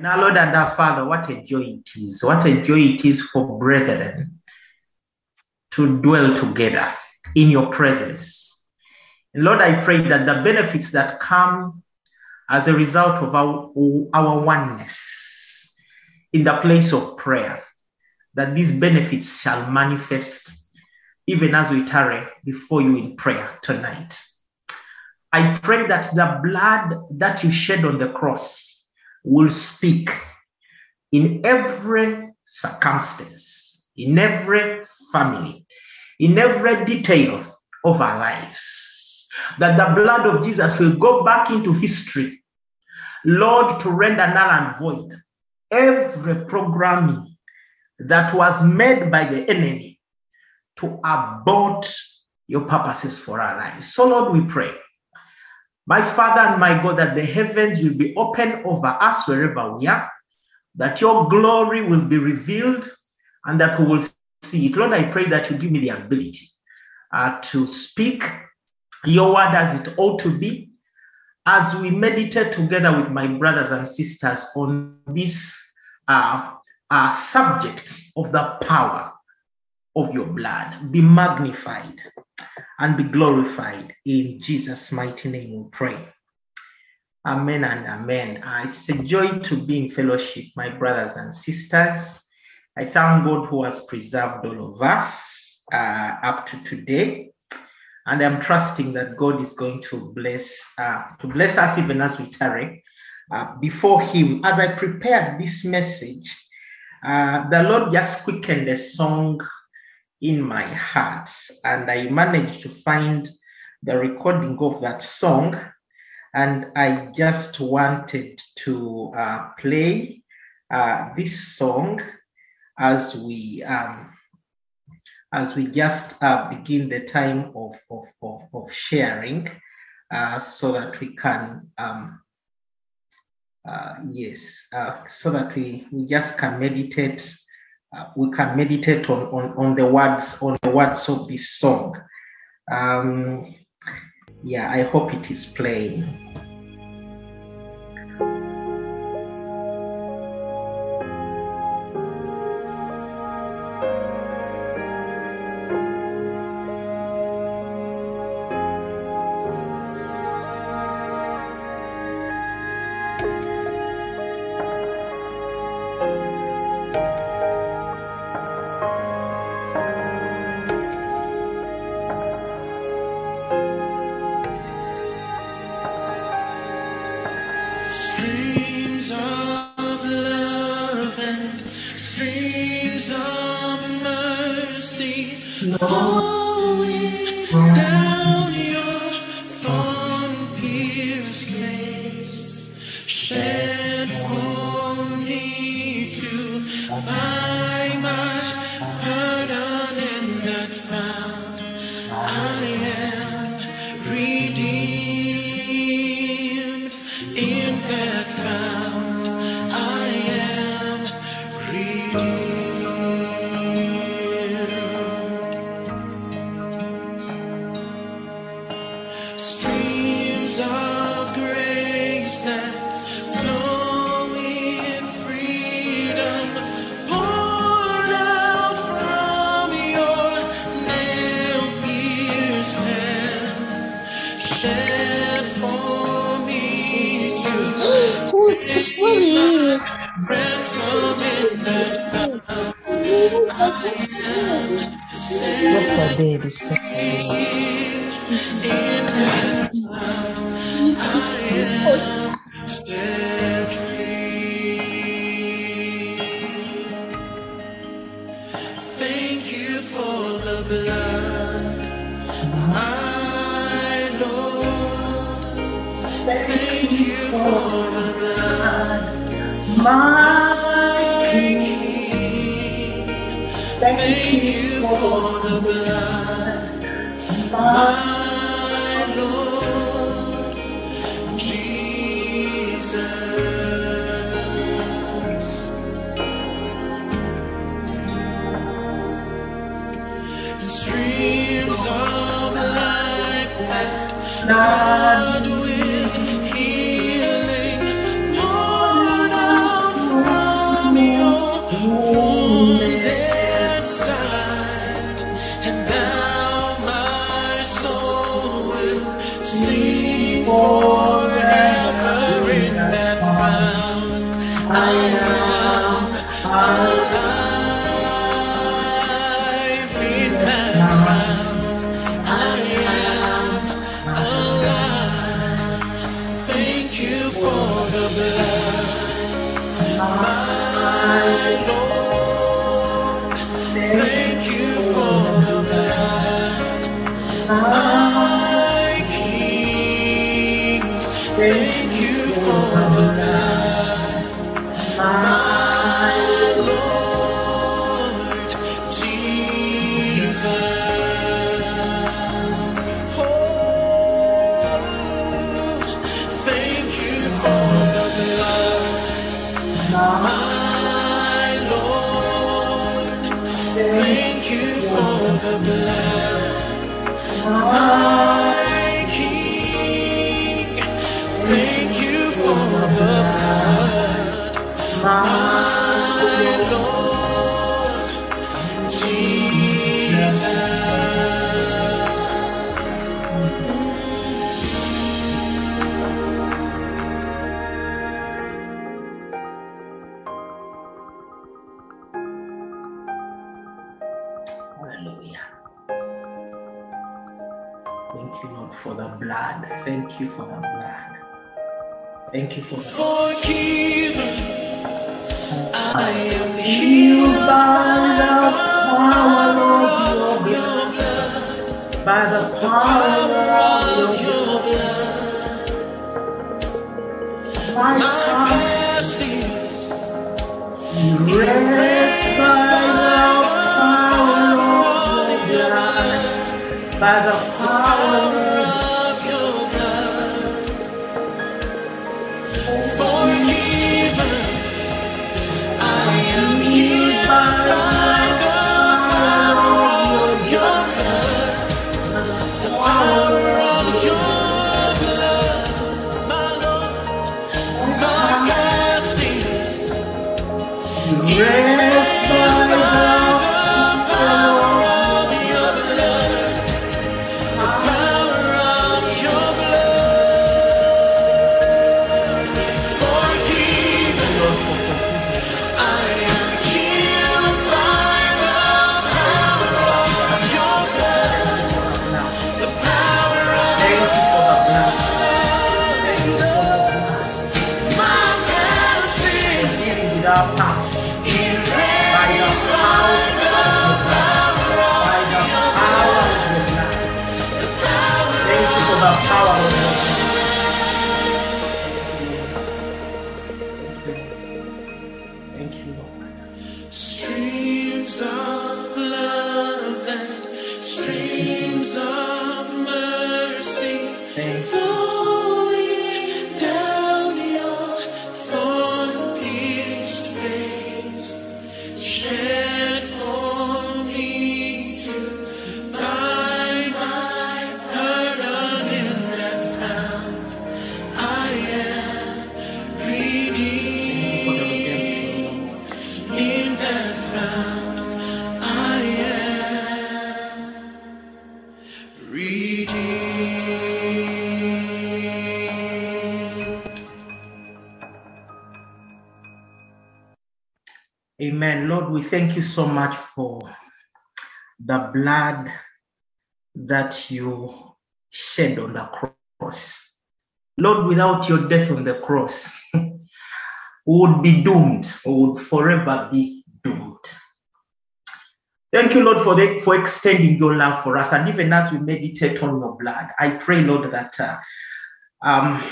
Now, Lord and our Father, what a joy it is. What a joy it is for brethren to dwell together in your presence. And Lord, I pray that the benefits that come as a result of our, our oneness in the place of prayer, that these benefits shall manifest even as we tarry before you in prayer tonight. I pray that the blood that you shed on the cross will speak in every circumstance, in every family, in every detail of our lives. That the blood of Jesus will go back into history, Lord, to render null and void every programming that was made by the enemy to abort your purposes for our lives. So, Lord, we pray my Father and my God, that the heavens will be open over us wherever we are, that your glory will be revealed, and that we will see it. Lord, I pray that you give me the ability uh, to speak your word as it ought to be, as we meditate together with my brothers and sisters on this uh, uh, subject of the power of your blood. Be magnified and be glorified. In Jesus' mighty name we pray. Amen and amen. Uh, it's a joy to be in fellowship, my brothers and sisters. I thank God who has preserved all of us uh, up to today. And I'm trusting that God is going to bless uh, to bless us even as we tarry uh, before Him. As I prepared this message, uh, the Lord just quickened a song in my heart. And I managed to find the recording of that song. And I just wanted to uh, play uh, this song as we um, as we just uh, begin the time of, of, of, of sharing uh, so that we can um, uh, yes uh, so that we, we just can meditate uh, we can meditate on, on, on the words on the words of this song. Um, yeah, I hope it is playing. Healed by the power of your blood. By the power of your blood. My past is erased by the power Lord, we thank you so much for the blood that you shed on the cross. Lord, without your death on the cross, we would be doomed. We would forever be doomed. Thank you, Lord, for, the, for extending your love for us. And even as we meditate on your blood, I pray, Lord, that uh, um,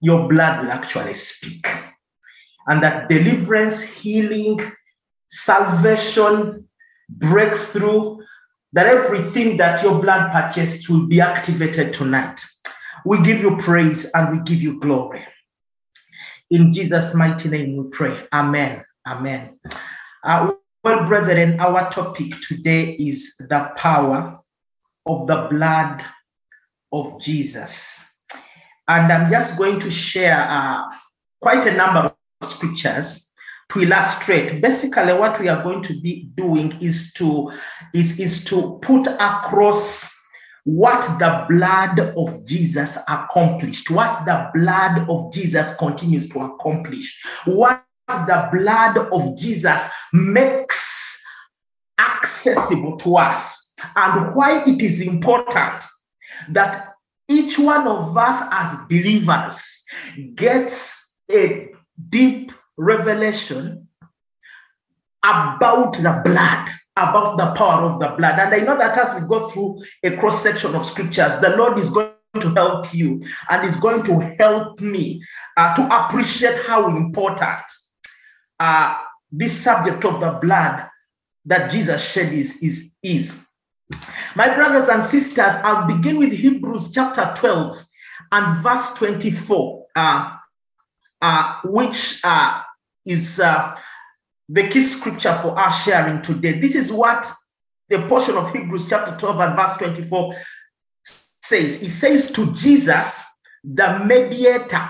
your blood will actually speak. And that deliverance, healing, salvation, breakthrough, that everything that your blood purchased will be activated tonight. We give you praise and we give you glory. In Jesus' mighty name we pray. Amen. Amen. Uh, well, brethren, our topic today is the power of the blood of Jesus. And I'm just going to share uh, quite a number of scriptures to illustrate. Basically what we are going to be doing is to is, is to put across what the blood of Jesus accomplished, what the blood of Jesus continues to accomplish, what the blood of Jesus makes accessible to us and why it is important that each one of us as believers gets a deep revelation about the blood, about the power of the blood. And I know that as we go through a cross section of scriptures, the Lord is going to help you and is going to help me uh, to appreciate how important uh, this subject of the blood that Jesus shed is, is, is. My brothers and sisters, I'll begin with Hebrews chapter 12 and verse 24, uh, uh, which uh, is uh, the key scripture for our sharing today. This is what the portion of Hebrews chapter 12 and verse 24 says. It says to Jesus, the mediator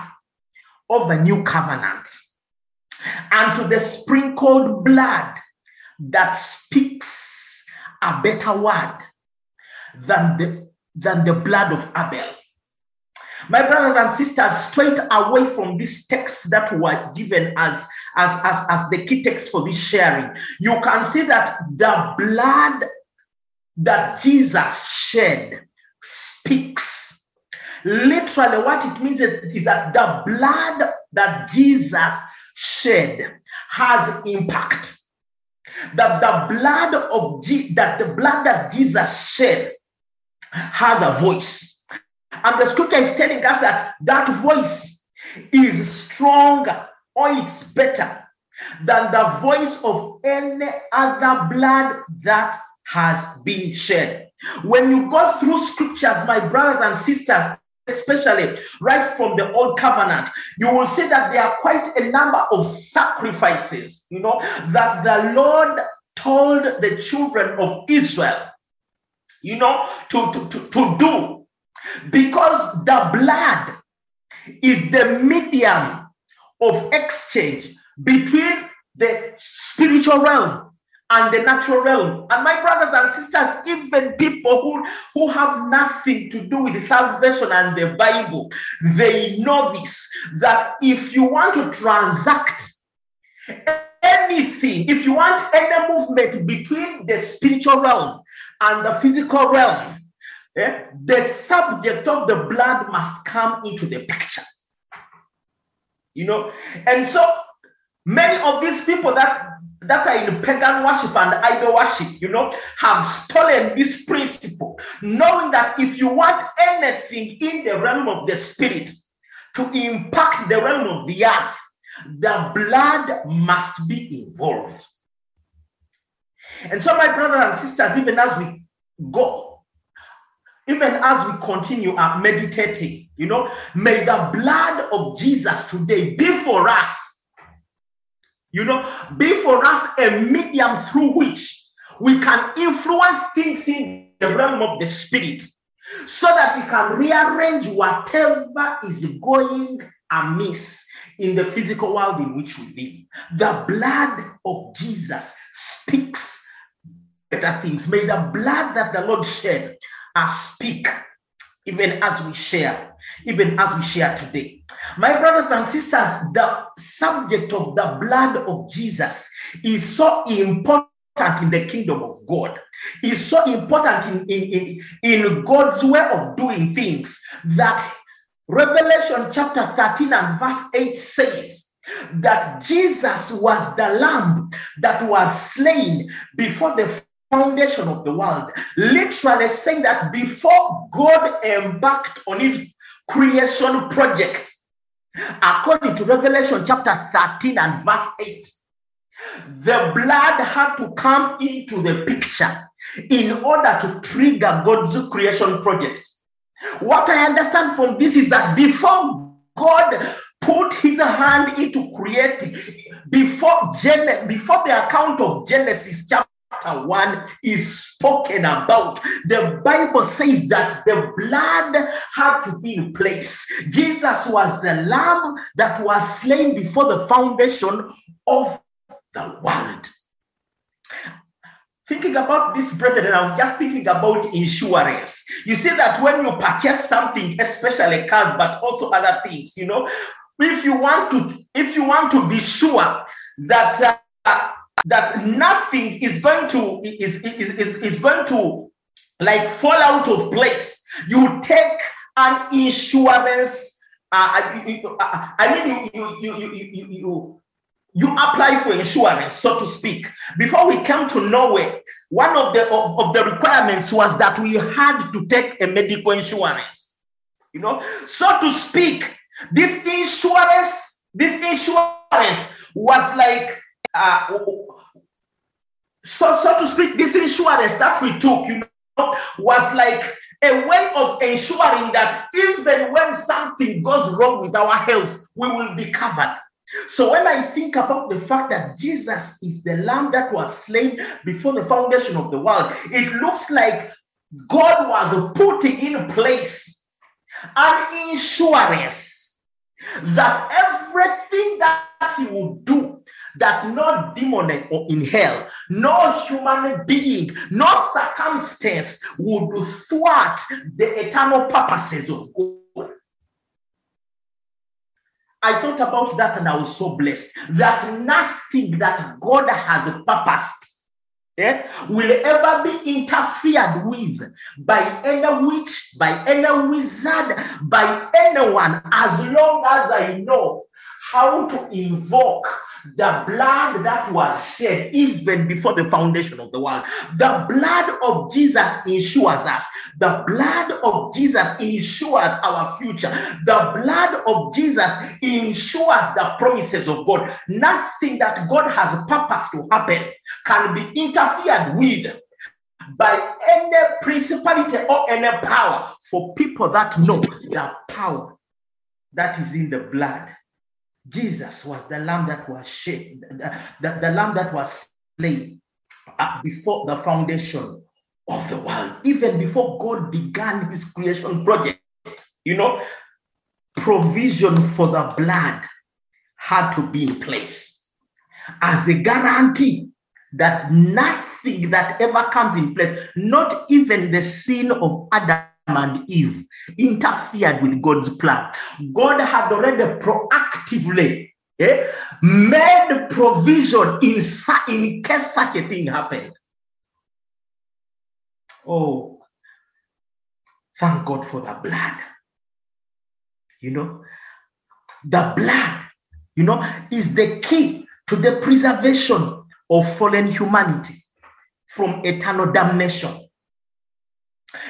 of the new covenant, and to the sprinkled blood that speaks a better word than the, than the blood of Abel. My brothers and sisters, straight away from this text that were given as, as, as, as the key text for this sharing, you can see that the blood that Jesus shed speaks. Literally, what it means is that the blood that Jesus shed has impact. That the blood of Je- that the blood that Jesus shed has a voice. And the scripture is telling us that that voice is stronger or it's better than the voice of any other blood that has been shed. When you go through scriptures, my brothers and sisters, especially right from the old covenant, you will see that there are quite a number of sacrifices, you know, that the Lord told the children of Israel, you know, to, to, to, to do because the blood is the medium of exchange between the spiritual realm and the natural realm. And my brothers and sisters, even people who, who have nothing to do with salvation and the Bible, they know this that if you want to transact anything, if you want any movement between the spiritual realm and the physical realm, eh, the subject of the blood must come into the picture. You know, and so many of these people that that are in pagan worship and idol worship, you know, have stolen this principle, knowing that if you want anything in the realm of the spirit to impact the realm of the earth, the blood must be involved. And so, my brothers and sisters, even as we go, even as we continue our meditating, you know, may the blood of Jesus today be for us you know, be for us a medium through which we can influence things in the realm of the spirit so that we can rearrange whatever is going amiss in the physical world in which we live. The blood of Jesus speaks better things. May the blood that the Lord shed uh, speak even as we share, even as we share today. My brothers and sisters, the subject of the blood of Jesus is so important in the kingdom of God. Is so important in, in, in, in God's way of doing things that Revelation chapter 13 and verse 8 says that Jesus was the lamb that was slain before the foundation of the world. Literally saying that before God embarked on his creation project, according to Revelation chapter 13 and verse 8, the blood had to come into the picture in order to trigger God's creation project. What I understand from this is that before God put his hand into creating, before Genesis, before the account of Genesis chapter chapter 1 is spoken about, the Bible says that the blood had to be in place. Jesus was the lamb that was slain before the foundation of the world. Thinking about this, brethren, I was just thinking about insurance. You see that when you purchase something, especially cars, but also other things, you know, if you want to if you want to be sure that uh, that nothing is going to is, is, is, is going to like fall out of place. You take an insurance uh, you, uh, i mean you you, you you you you apply for insurance so to speak. Before we came to norway one of the of, of the requirements was that we had to take a medical insurance. You know so to speak this insurance this insurance was like uh, so so to speak this insurance that we took you know was like a way of ensuring that even when something goes wrong with our health we will be covered. So when I think about the fact that Jesus is the lamb that was slain before the foundation of the world, it looks like God was putting in place an insurance that everything that he would do that no demon in hell, no human being, no circumstance would thwart the eternal purposes of God. I thought about that and I was so blessed that nothing that God has purposed eh, will ever be interfered with by any witch, by any wizard, by anyone, as long as I know how to invoke the blood that was shed even before the foundation of the world. The blood of Jesus ensures us. The blood of Jesus ensures our future. The blood of Jesus ensures the promises of God. Nothing that God has purpose to happen can be interfered with by any principality or any power for people that know the power that is in the blood. Jesus was the lamb that was shed, the, the, the lamb that was slain uh, before the foundation of the world, even before God began his creation project. You know, provision for the blood had to be in place as a guarantee that nothing that ever comes in place, not even the sin of Adam and Eve interfered with God's plan. God had already proactively eh, made provision in, in case such a thing happened. Oh, thank God for the blood. You know, the blood, you know, is the key to the preservation of fallen humanity from eternal damnation.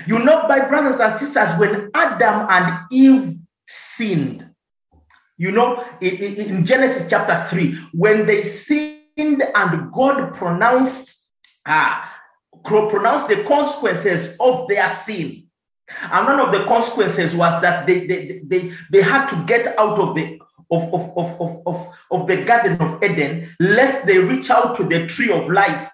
You know, my brothers and sisters, when Adam and Eve sinned, you know, in, in Genesis chapter 3, when they sinned and God pronounced, uh, pronounced the consequences of their sin. And one of the consequences was that they, they, they, they had to get out of the of, of, of, of, of, of the Garden of Eden, lest they reach out to the tree of life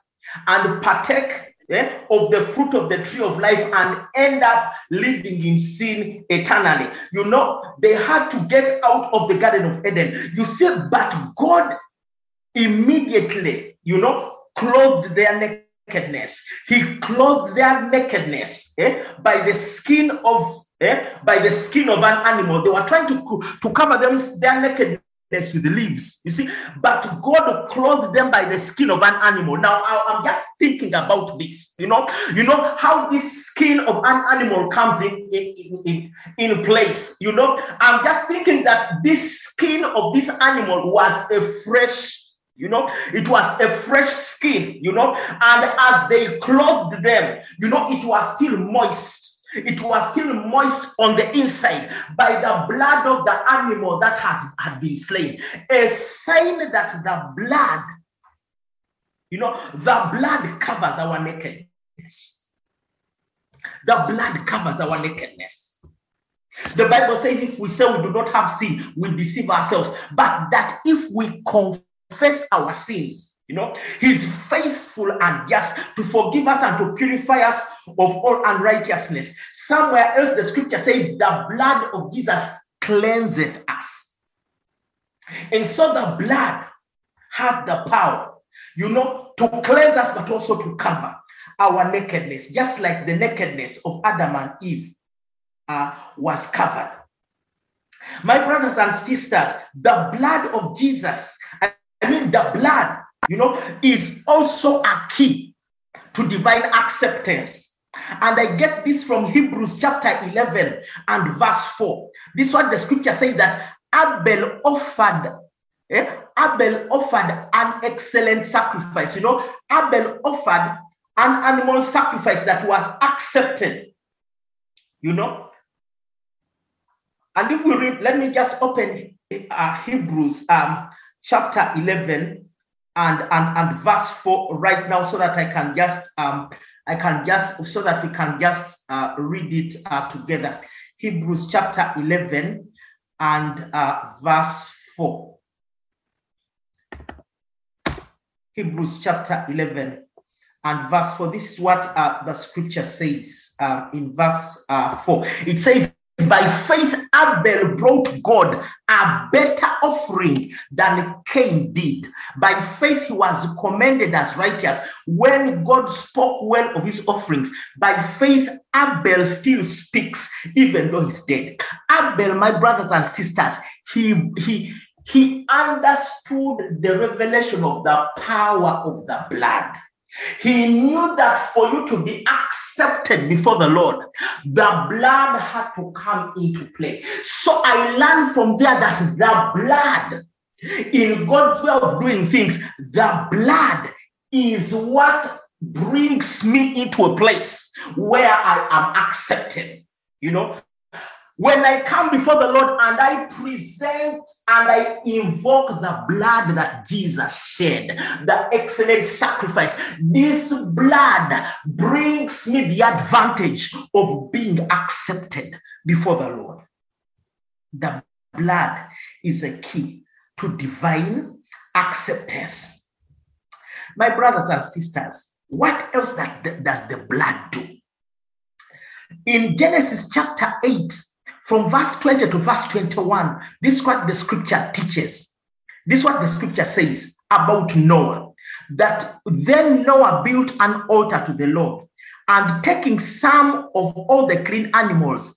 and partake eh, of the fruit of the tree of life and end up living in sin eternally. You know, they had to get out of the Garden of Eden. You see, but God immediately, you know, clothed their nakedness. He clothed their nakedness eh, by the skin of eh, by the skin of an animal. They were trying to, to cover them their nakedness with leaves. You see, but God clothed them by the skin of an animal. Now I, am just thinking about this. You know, you know how this skin of an animal comes in in, in, in place. You know, I'm just thinking that this skin of this animal was a fresh you know, it was a fresh skin, you know, and as they clothed them, you know, it was still moist it was still moist on the inside by the blood of the animal that has had been slain. A sign that the blood, you know, the blood covers our nakedness. The blood covers our nakedness. The Bible says if we say we do not have sin, we deceive ourselves. But that if we confess our sins, you know, he's faithful and just to forgive us and to purify us of all unrighteousness. Somewhere else, the scripture says, the blood of Jesus cleanseth us. And so the blood has the power, you know, to cleanse us, but also to cover our nakedness, just like the nakedness of Adam and Eve uh, was covered. My brothers and sisters, the blood of Jesus, I mean, the blood, you know, is also a key to divine acceptance. And I get this from Hebrews chapter 11 and verse 4. This one, the scripture says that Abel offered, eh, Abel offered an excellent sacrifice. You know, Abel offered an animal sacrifice that was accepted. You know, and if we read, let me just open uh, Hebrews um, chapter 11 and, and, and verse 4 right now so that I can just um, I can just so that we can just uh, read it uh, together. Hebrews chapter 11 and uh, verse 4. Hebrews chapter 11 and verse 4. This is what uh, the scripture says uh, in verse uh, 4. It says, by faith, Abel brought God a better offering than Cain did. By faith, he was commended as righteous when God spoke well of his offerings. By faith, Abel still speaks, even though he's dead. Abel, my brothers and sisters, he he he understood the revelation of the power of the blood. He knew that for you to be accepted before the Lord, the blood had to come into play. So I learned from there that the blood, in God's way of doing things, the blood is what brings me into a place where I am accepted. You know, when I come before the Lord and I present and I invoke the blood that Jesus shed, the excellent sacrifice, this blood brings me the advantage of being accepted before the Lord. The blood is a key to divine acceptance. My brothers and sisters, what else that, does the blood do? In Genesis chapter 8, from verse 20 to verse 21, this is what the scripture teaches. This is what the scripture says about Noah. That then Noah built an altar to the Lord and taking some of all the clean animals,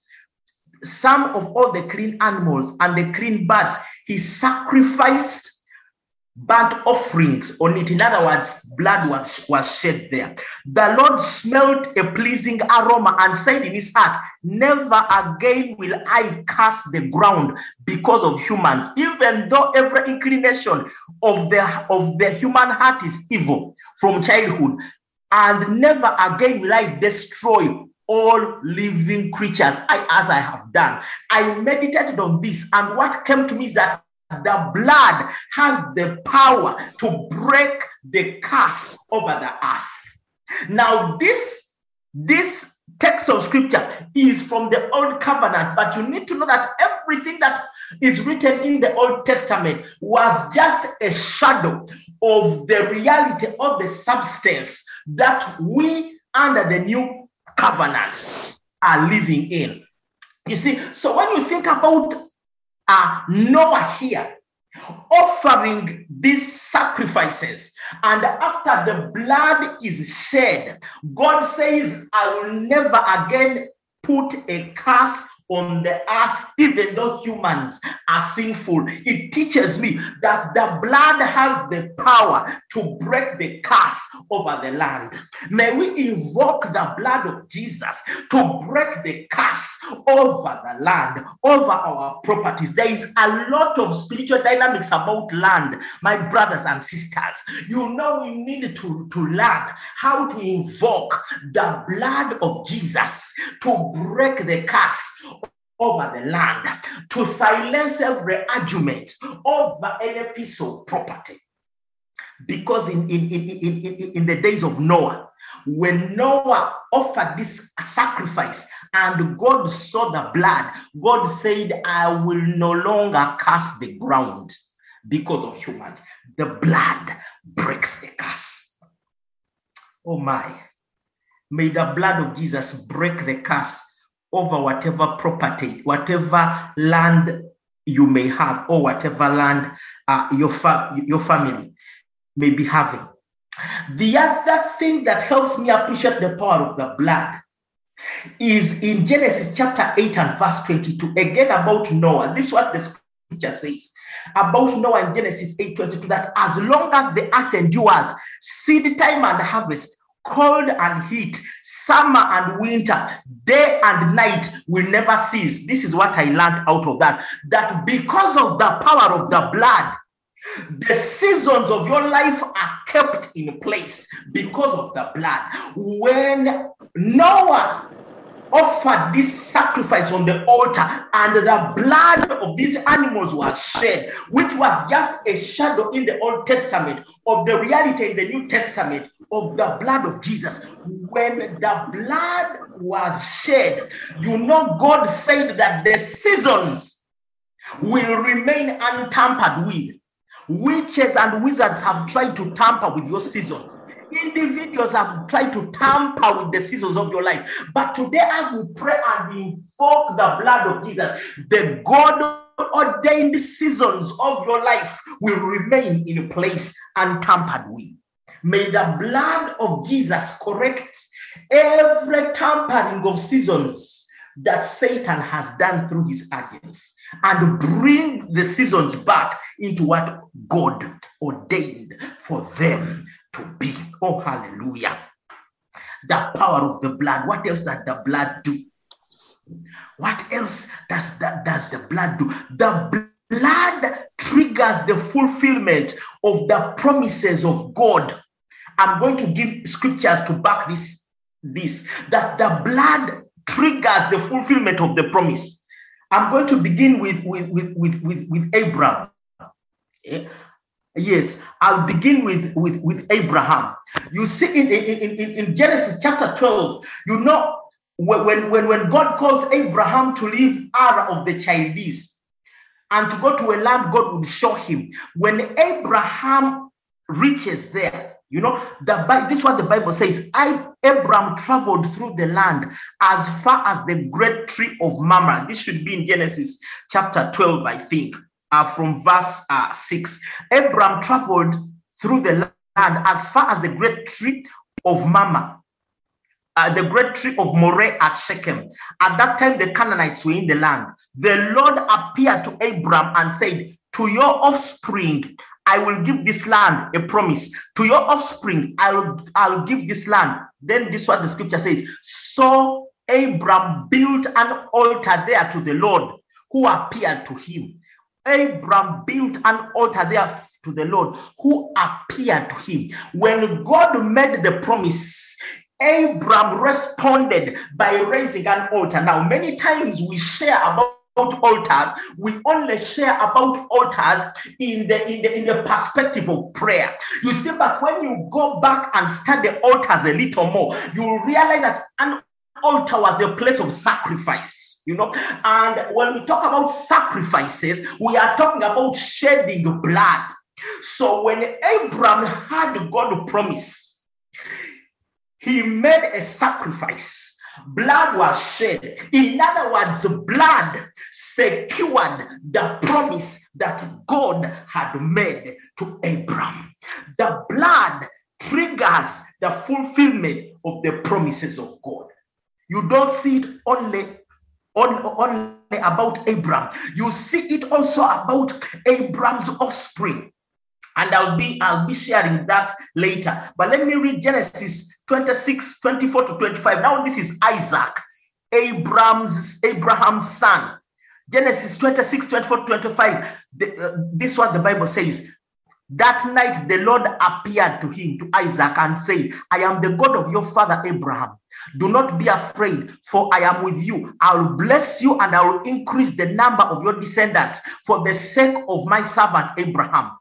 some of all the clean animals and the clean birds, he sacrificed burnt offerings on it. In other words, blood was, was shed there. The Lord smelled a pleasing aroma and said in his heart, Never again will I curse the ground because of humans, even though every inclination of the, of the human heart is evil from childhood. And never again will I destroy all living creatures I, as I have done. I meditated on this, and what came to me is that the blood has the power to break the curse over the earth. Now, this, this text of scripture is from the old covenant, but you need to know that everything that is written in the Old Testament was just a shadow of the reality of the substance that we under the new covenant are living in. You see, so when you think about uh, Noah here offering these sacrifices. And after the blood is shed, God says, I will never again put a curse on the earth, even though humans are sinful. It teaches me that the blood has the power to break the curse over the land. May we invoke the blood of Jesus to break the curse over the land, over our properties. There is a lot of spiritual dynamics about land, my brothers and sisters. You know, we need to, to learn how to invoke the blood of Jesus to break the curse over the land, to silence every argument over any piece of property. Because in, in, in, in, in the days of Noah, when Noah offered this sacrifice and God saw the blood, God said, I will no longer curse the ground because of humans. The blood breaks the curse. Oh my. May the blood of Jesus break the curse over whatever property, whatever land you may have, or whatever land uh, your, fa- your family may be having. The other thing that helps me appreciate the power of the blood is in Genesis chapter 8 and verse 22. Again, about Noah. This is what the scripture says about Noah in Genesis 8 22 that as long as the earth endures, seed time and harvest, cold and heat, summer and winter, day and night will never cease. This is what I learned out of that. That because of the power of the blood, the seasons of your life are kept in place because of the blood. When Noah offered this sacrifice on the altar, and the blood of these animals was shed, which was just a shadow in the Old Testament of the reality in the New Testament of the blood of Jesus. When the blood was shed, you know, God said that the seasons will remain untampered with. Witches and wizards have tried to tamper with your seasons. Individuals have tried to tamper with the seasons of your life. But today, as we pray and invoke the blood of Jesus, the God ordained seasons of your life will remain in place untampered with. May the blood of Jesus correct every tampering of seasons that Satan has done through his agents and bring the seasons back into what God ordained for them to be. Oh, hallelujah. The power of the blood. What else does the blood do? What else does that does the blood do? The blood triggers the fulfillment of the promises of God. I'm going to give scriptures to back this this that the blood triggers the fulfillment of the promise. I'm going to begin with with with with with, with Abraham. Eh? Yes, I'll begin with, with, with Abraham. You see in, in, in, in Genesis chapter 12, you know, when, when, when God calls Abraham to leave Ur of the Chaldees and to go to a land God would show him, when Abraham reaches there, you know, the this is what the Bible says. I Abraham traveled through the land as far as the great tree of Mamre. This should be in Genesis chapter 12, I think uh, from verse uh, 6. Abram traveled through the land as far as the great tree of Mamre, uh, the great tree of Moreh at Shechem. At that time, the Canaanites were in the land. The Lord appeared to Abram and said, To your offspring, I will give this land a promise. To your offspring, I'll, I'll give this land. Then this is what the scripture says. So Abram built an altar there to the Lord who appeared to him. Abram built an altar there to the Lord who appeared to him. When God made the promise, Abram responded by raising an altar. Now, many times we share about altars we only share about altars in the in the in the perspective of prayer you see but when you go back and study altars a little more you realize that an altar was a place of sacrifice, you know. And when we talk about sacrifices, we are talking about shedding blood. So when Abraham had God promise, he made a sacrifice. Blood was shed. In other words, blood secured the promise that God had made to Abraham. The blood triggers the fulfillment of the promises of God. You don't see it only, only, only about Abraham. You see it also about Abraham's offspring. And I'll be I'll be sharing that later. But let me read Genesis 26, 24 to 25. Now, this is Isaac, Abraham's Abraham's son. Genesis 26, 24 to 25. The, uh, this is what the Bible says. That night the Lord appeared to him, to Isaac, and said, I am the God of your father Abraham. Do not be afraid, for I am with you. I will bless you and I will increase the number of your descendants for the sake of my servant Abraham.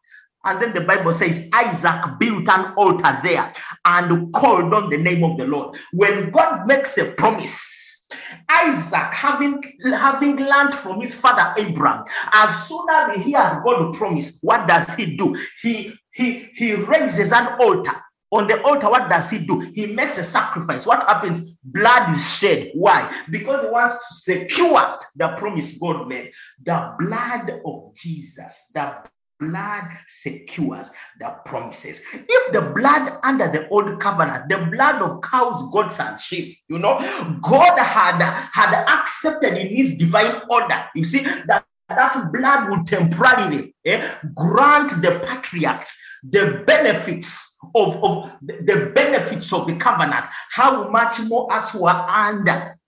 And then the Bible says Isaac built an altar there and called on the name of the Lord. When God makes a promise, Isaac, having, having learned from his father Abraham, as soon as he hears God promise, what does he do? He he he raises an altar on the altar, what does he do? He makes a sacrifice. What happens? Blood is shed. Why? Because he wants to secure the promise God made. The blood of Jesus, the blood secures the promises. If the blood under the old covenant, the blood of cows, goats, and sheep, you know, God had had accepted in his divine order. You see, that that blood would temporarily eh, grant the patriarchs the benefits of, of the, the benefits of the covenant. How much more us who are under,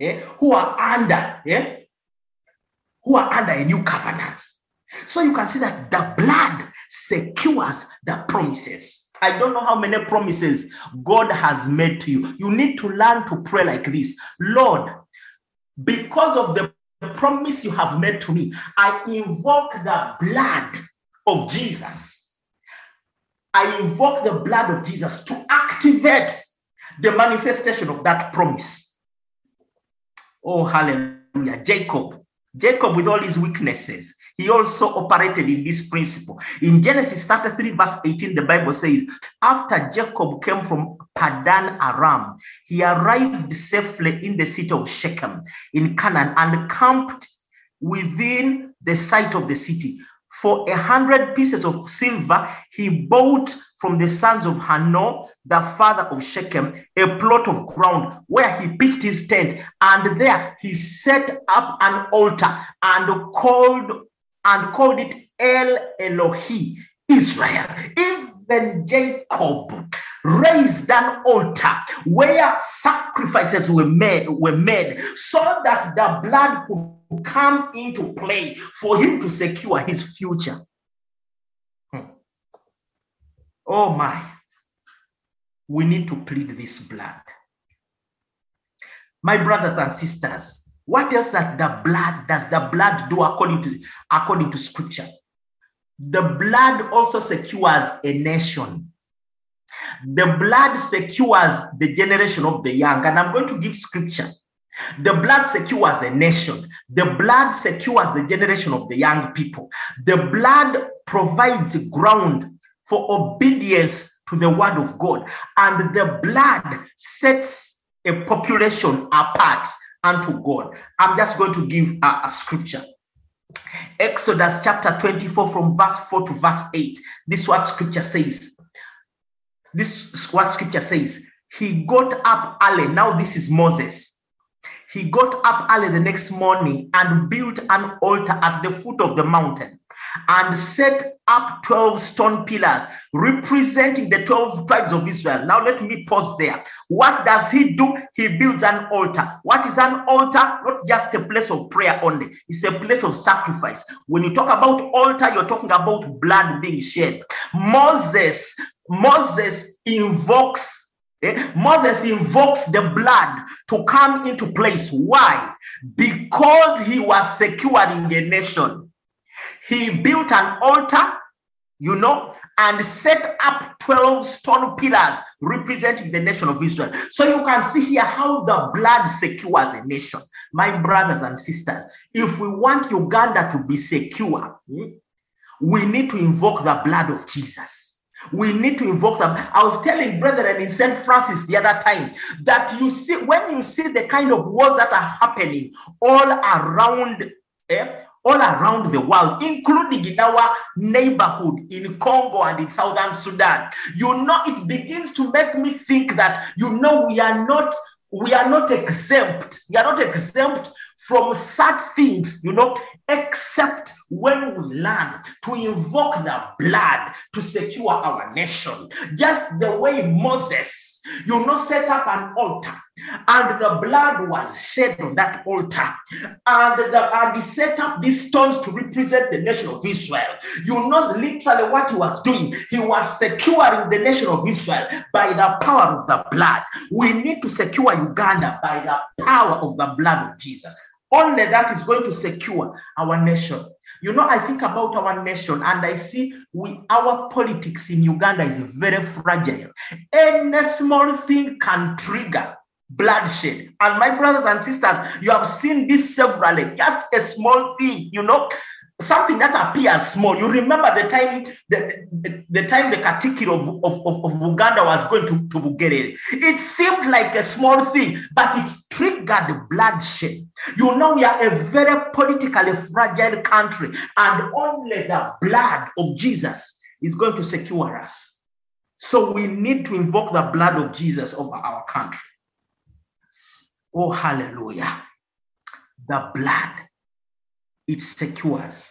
eh, who are under, eh, who are under a new covenant. So you can see that the blood secures the promises. I don't know how many promises God has made to you. You need to learn to pray like this Lord, because of the promise you have made to me, I invoke the blood of Jesus. I invoke the blood of Jesus to activate the manifestation of that promise. Oh, hallelujah. Jacob, Jacob, with all his weaknesses, he also operated in this principle. In Genesis 33, verse 18, the Bible says, After Jacob came from Padan Aram, he arrived safely in the city of Shechem in Canaan and camped within the sight of the city. For a hundred pieces of silver, he bought from the sons of Hamor, the father of Shechem, a plot of ground where he pitched his tent, and there he set up an altar and called and called it El Elohi Israel. Even Jacob raised an altar where sacrifices were made were made so that the blood could come into play for him to secure his future. Hmm. Oh my. We need to plead this blood. My brothers and sisters, what else that the blood does the blood do according to according to scripture? The blood also secures a nation. The blood secures the generation of the young. And I'm going to give scripture. The blood secures a nation. The blood secures the generation of the young people. The blood provides ground for obedience to the word of God. And the blood sets a population apart unto God. I'm just going to give a, a scripture. Exodus chapter 24 from verse 4 to verse 8. This is what scripture says. This is what scripture says. He got up early. Now this is Moses. He got up early the next morning and built an altar at the foot of the mountain and set up 12 stone pillars representing the 12 tribes of Israel. Now, let me pause there. What does he do? He builds an altar. What is an altar? Not just a place of prayer only, it's a place of sacrifice. When you talk about altar, you're talking about blood being shed. Moses, Moses invokes Eh? Moses invokes the blood to come into place. Why? Because he was securing a nation. He built an altar, you know, and set up 12 stone pillars representing the nation of Israel. So you can see here how the blood secures a nation. My brothers and sisters, if we want Uganda to be secure, we need to invoke the blood of Jesus. We need to invoke them. I was telling brethren in St. Francis the other time that you see, when you see the kind of wars that are happening all around, eh, all around the world, including in our neighborhood in Congo and in Southern Sudan, you know, it begins to make me think that, you know, we are not we are not exempt. We are not exempt from such things, you know, except when we learn to invoke the blood to secure our nation. Just the way Moses, you know, set up an altar and the blood was shed on that altar. And, the, and he set up these stones to represent the nation of Israel. You know, literally what he was doing. He was securing the nation of Israel by the power of the blood. We need to secure Uganda by the power of the blood of Jesus. Only that is going to secure our nation. You know, I think about our nation and I see we our politics in Uganda is very fragile. Any small thing can trigger bloodshed. And my brothers and sisters, you have seen this severally. Just a small thing, you know, something that appears small. You remember the time the, the, the time the Katikiro of, of, of, Buganda was going to, to Bugerere. It seemed like a small thing, but it triggered bloodshed. You know, we are a very politically fragile country, and only the blood of Jesus is going to secure us. So we need to invoke the blood of Jesus over our country. Oh, hallelujah. The blood it secures.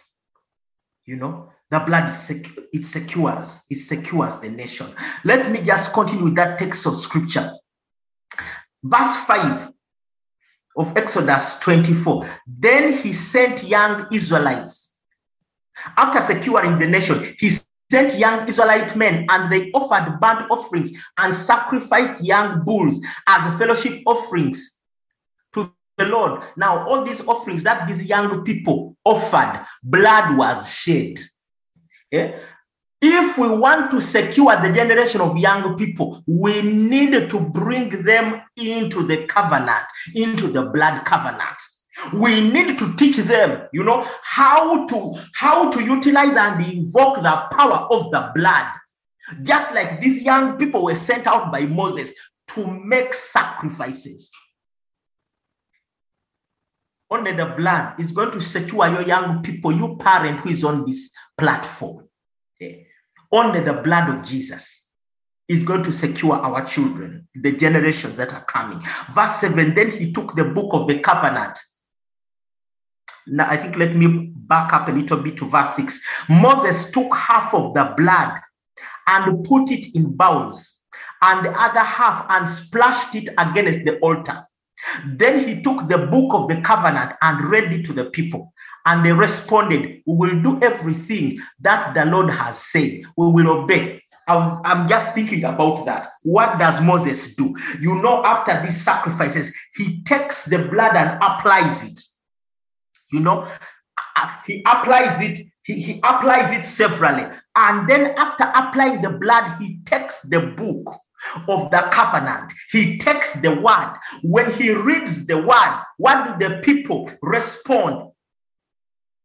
You know, the blood is sec- it secures, it secures the nation. Let me just continue with that text of scripture. Verse 5 of Exodus 24. Then he sent young Israelites. After securing the nation, he sent young Israelite men and they offered burnt offerings and sacrificed young bulls as fellowship offerings the Lord. Now, all these offerings that these young people offered, blood was shed. Yeah? If we want to secure the generation of young people, we need to bring them into the covenant, into the blood covenant. We need to teach them, you know, how to how to utilize and invoke the power of the blood. Just like these young people were sent out by Moses to make sacrifices. Only the blood is going to secure your young people, you parent who is on this platform. Okay. Only the blood of Jesus is going to secure our children, the generations that are coming. Verse 7 Then he took the book of the covenant. Now, I think let me back up a little bit to verse 6. Moses took half of the blood and put it in bowls, and the other half and splashed it against the altar. Then he took the book of the covenant and read it to the people. And they responded, We will do everything that the Lord has said. We will obey. I was, I'm just thinking about that. What does Moses do? You know, after these sacrifices, he takes the blood and applies it. You know, uh, he applies it he, he applies it severally. And then after applying the blood, he takes the book of the covenant. He takes the word. When he reads the word, what do the people respond?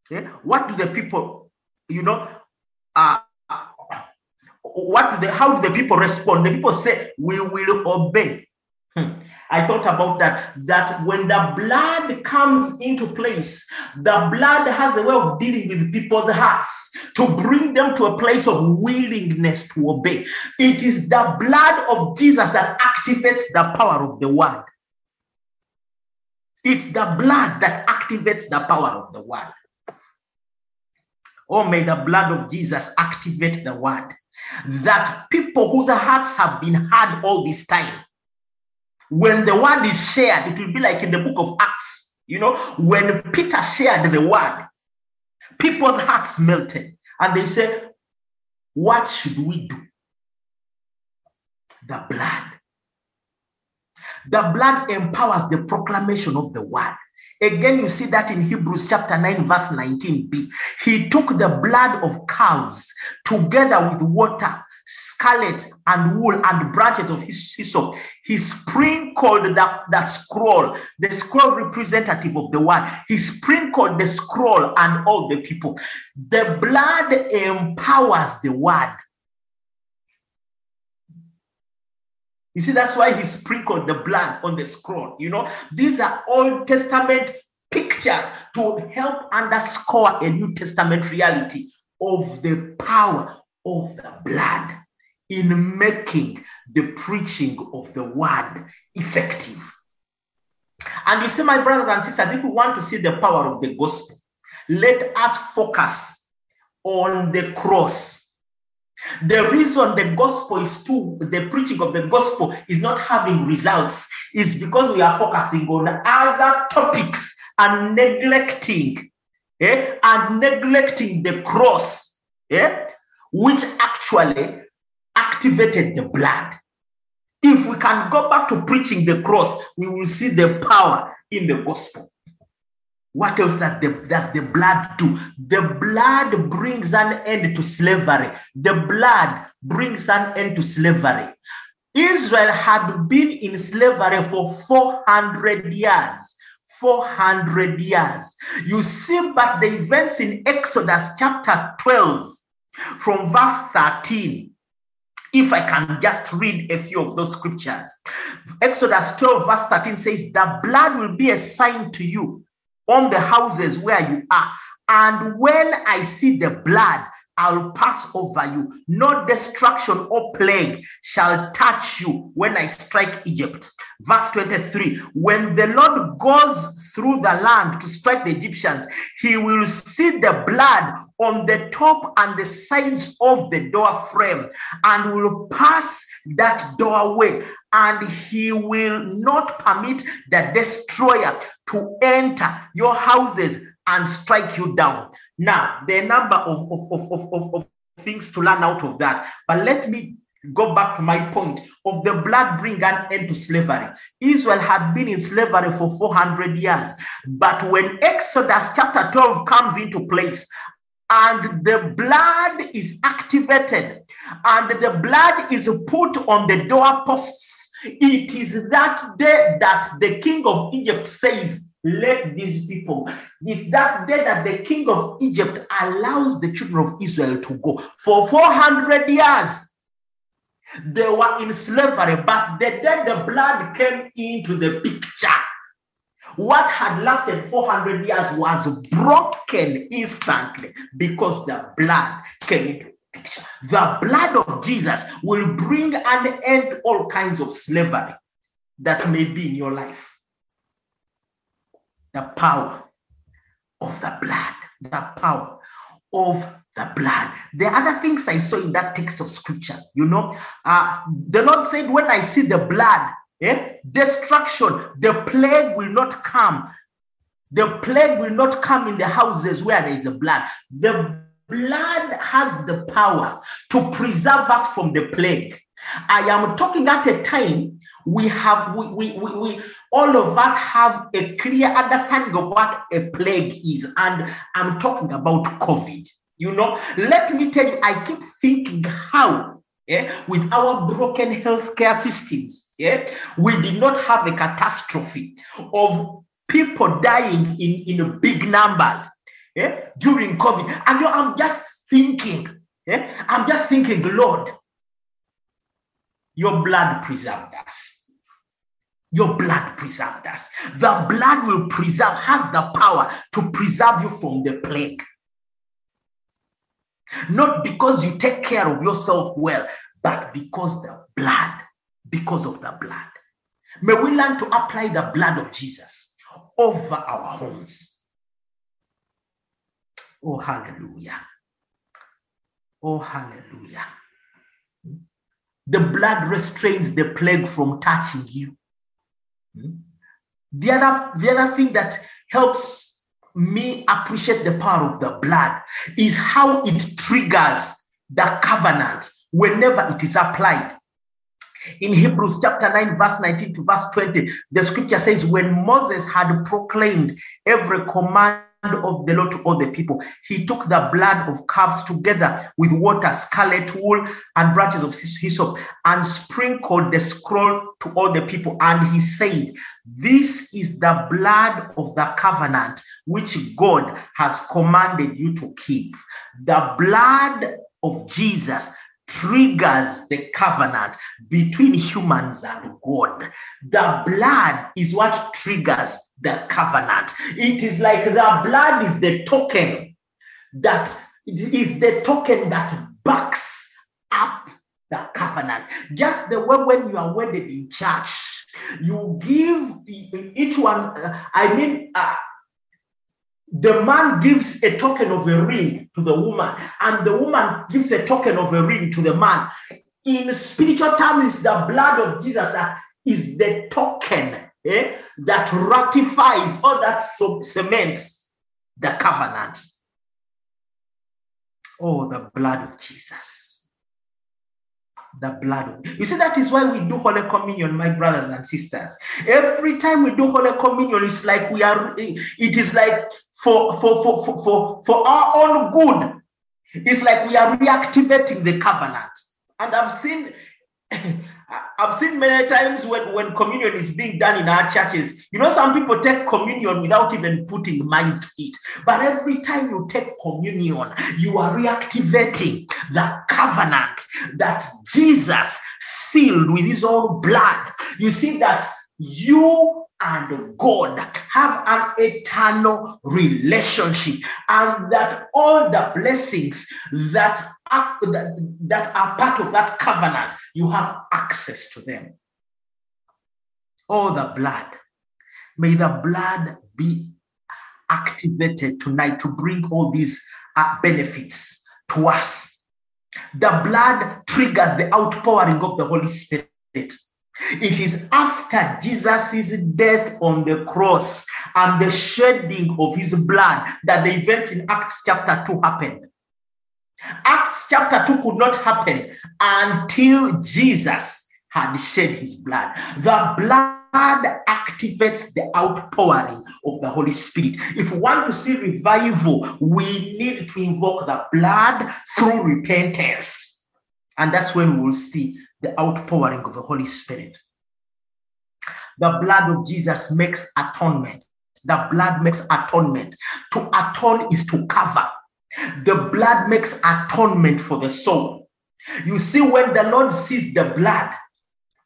Yeah? What do the people, you know, uh, what do they, how do the people respond? The people say, We will obey. Hmm. I thought about that. That when the blood comes into place, the blood has a way of dealing with people's hearts to bring them to a place of willingness to obey. It is the blood of Jesus that activates the power of the word. It's the blood that activates the power of the word. Oh, may the blood of Jesus activate the word that people whose hearts have been hard all this time when the word is shared, it will be like in the book of Acts. You know, when Peter shared the word, people's hearts melted and they said, What should we do? The blood. The blood empowers the proclamation of the word. Again, you see that in Hebrews chapter 9, verse 19b. He took the blood of cows together with water scarlet and wool and branches of his hyssop. He sprinkled the, the scroll, the scroll representative of the word. He sprinkled the scroll and all the people. The blood empowers the word. You see, that's why he sprinkled the blood on the scroll. You know, these are Old Testament pictures to help underscore a New Testament reality of the power of the blood in making the preaching of the word effective. And you see, my brothers and sisters, if we want to see the power of the gospel, let us focus on the cross. The reason the gospel is too, the preaching of the gospel is not having results is because we are focusing on other topics and neglecting, eh, and neglecting the cross, eh, which actually activated the blood. If we can go back to preaching the cross, we will see the power in the gospel. What else that the, does the blood do? The blood brings an end to slavery. The blood brings an end to slavery. Israel had been in slavery for 400 years. 400 years. You see, but the events in Exodus chapter 12 from verse 13 if I can just read a few of those scriptures. Exodus 12, verse 13 says, The blood will be a sign to you on the houses where you are. And when I see the blood, I'll pass over you. No destruction or plague shall touch you when I strike Egypt. Verse 23 When the Lord goes through the land to strike the Egyptians, he will see the blood on the top and the sides of the door frame and will pass that doorway. And he will not permit the destroyer to enter your houses and strike you down. Now, there are a number of, of, of, of, of, of things to learn out of that. But let me go back to my point of the blood bring an end to slavery. Israel had been in slavery for 400 years. But when Exodus chapter 12 comes into place, and the blood is activated, and the blood is put on the doorposts, it is that day that the king of Egypt says, let these people. It's that day that the king of Egypt allows the children of Israel to go. For 400 years, they were in slavery, but the the blood came into the picture, what had lasted 400 years was broken instantly because the blood came into the picture. The blood of Jesus will bring an end to all kinds of slavery that may be in your life the power of the blood, the power of the blood. The other things I saw in that text of scripture, you know, uh, the Lord said, When I see the blood, eh, destruction, the plague will not come. The plague will not come in the houses where there is a blood. The blood has the power to preserve us from the plague. I am talking at a time we have we, we, we, we all of us have a clear understanding of what a plague is and i'm talking about covid you know let me tell you i keep thinking how yeah, with our broken healthcare systems yeah, we did not have a catastrophe of people dying in, in big numbers yeah, during covid and you know, i'm just thinking yeah, i'm just thinking lord your blood preserved us your blood preserved us. The blood will preserve, has the power to preserve you from the plague. Not because you take care of yourself well, but because the blood, because of the blood. May we learn to apply the blood of Jesus over our homes. Oh, hallelujah. Oh, hallelujah. The blood restrains the plague from touching you. Hmm? The other, the other thing that helps me appreciate the power of the blood is how it triggers the covenant whenever it is applied. In Hebrews chapter 9, verse 19 to verse 20, the scripture says, When Moses had proclaimed every command of the Lord to all the people. He took the blood of calves together with water, scarlet wool, and branches of hyssop, and sprinkled the scroll to all the people. And he said, This is the blood of the covenant which God has commanded you to keep. The blood of Jesus triggers the covenant between humans and God. The blood is what triggers the covenant. It is like the blood is the token that is the token that backs up the covenant. Just the way when you are wedded in church, you give each one, uh, I mean, uh, the man gives a token of a ring to the woman, and the woman gives a token of a ring to the man. In spiritual terms, the blood of Jesus that is the token eh, that ratifies or that cements the covenant. Oh, the blood of Jesus. The blood. You see, that is why we do Holy Communion, my brothers and sisters. Every time we do Holy Communion, it's like we are, it is like for, for, for, for, for, for our own good. It's like we are reactivating the covenant. And I've seen I've seen many times when, when communion is being done in our churches, you know, some people take communion without even putting mind to it. But every time you take communion, you are reactivating the covenant that Jesus sealed with his own blood. You see that you and God have an eternal relationship, and that all the blessings that are, that, that are part of that covenant, you have access to them. All the blood, may the blood be activated tonight to bring all these uh, benefits to us. The blood triggers the outpouring of the Holy Spirit. It is after Jesus' death on the cross and the shedding of his blood that the events in Acts chapter 2 happened. Acts chapter 2 could not happen until Jesus had shed his blood. The blood activates the outpouring of the Holy Spirit. If we want to see revival, we need to invoke the blood through repentance. And that's when we'll see the outpouring of the Holy Spirit. The blood of Jesus makes atonement. The blood makes atonement. To atone is to cover. The blood makes atonement for the soul. You see, when the Lord sees the blood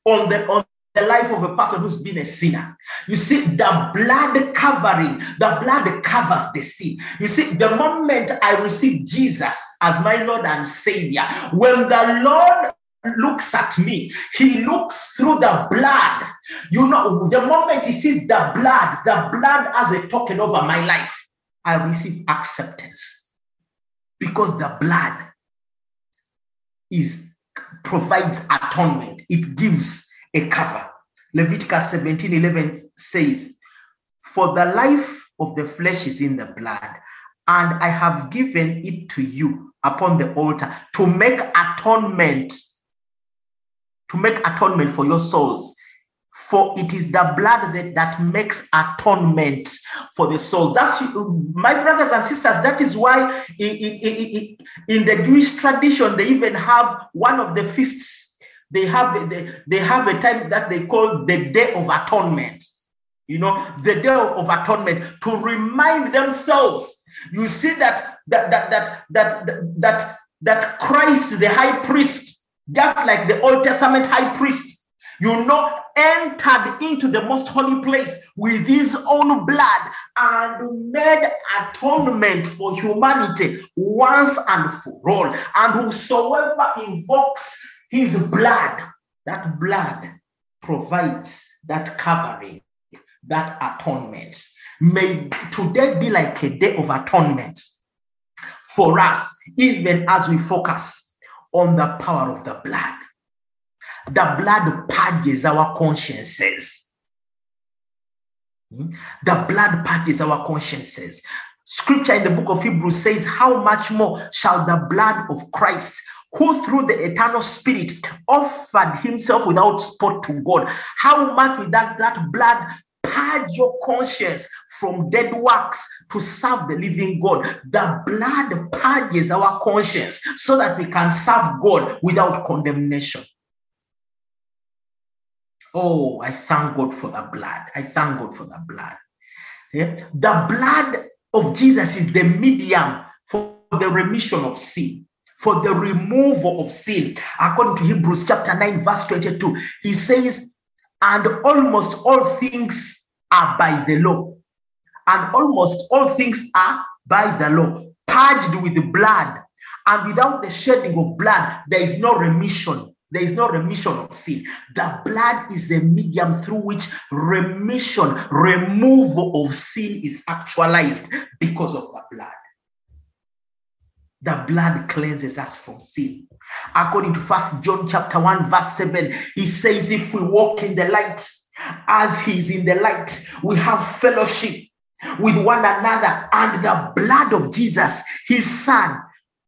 on the on the life of a person who's been a sinner. You see, the blood covering, the blood covers the sin. You see, the moment I receive Jesus as my Lord and Savior, when the Lord looks at me, he looks through the blood. You know, the moment he sees the blood, the blood as a token over my life, I receive acceptance because the blood is provides atonement. It gives a cover. Leviticus 17 11 says, For the life of the flesh is in the blood, and I have given it to you upon the altar to make atonement, to make atonement for your souls. For it is the blood that, that makes atonement for the souls. That's my brothers and sisters. That is why in, in, in, the Jewish tradition, they even have one of the feasts they have they, they have a time that they call the day of atonement you know the day of atonement to remind themselves you see that that that that that that, that christ the high priest just like the old testament high priest you know entered into the most holy place with his own blood and made atonement for humanity once and for all and whosoever invokes his blood, that blood provides that covering, that atonement. May today be like a day of atonement for us, even as we focus on the power of the blood. The blood purges our consciences. Hmm? The blood purges our consciences. Scripture in the book of Hebrews says, How much more shall the blood of Christ, who through the eternal spirit offered himself without spot to God. How much will that, that blood purge your conscience from dead works to serve the living God? The blood purges our conscience so that we can serve God without condemnation. Oh, I thank God for the blood. I thank God for the blood. Yeah? The blood of Jesus is the medium for the remission of sin for the removal of sin. According to Hebrews chapter 9, verse 22, he says, And almost all things are by the law. And almost all things are by the law, purged with blood. And without the shedding of blood, there is no remission. There is no remission of sin. The blood is the medium through which remission, removal of sin is actualized because of the blood. The blood cleanses us from sin. According to First John chapter 1, verse 7, he says, If we walk in the light, as he is in the light, we have fellowship with one another, and the blood of Jesus, his son,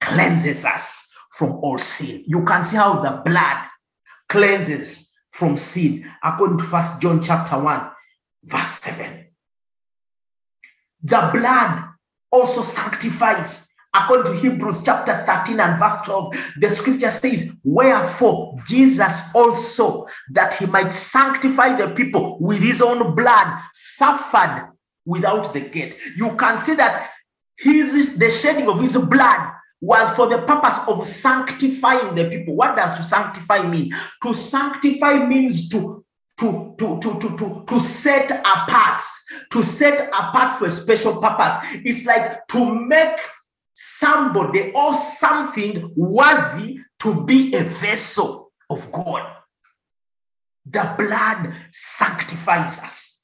cleanses us from all sin. You can see how the blood cleanses from sin, according to First John chapter 1, verse 7. The blood also sanctifies According to Hebrews chapter 13 and verse 12, the scripture says, Wherefore Jesus also, that he might sanctify the people with his own blood, suffered without the gate. You can see that his the shedding of his blood was for the purpose of sanctifying the people. What does to sanctify mean? To sanctify means to to, to, to, to, to, to set apart, to set apart for a special purpose. It's like to make somebody or something worthy to be a vessel of God. The blood sanctifies us.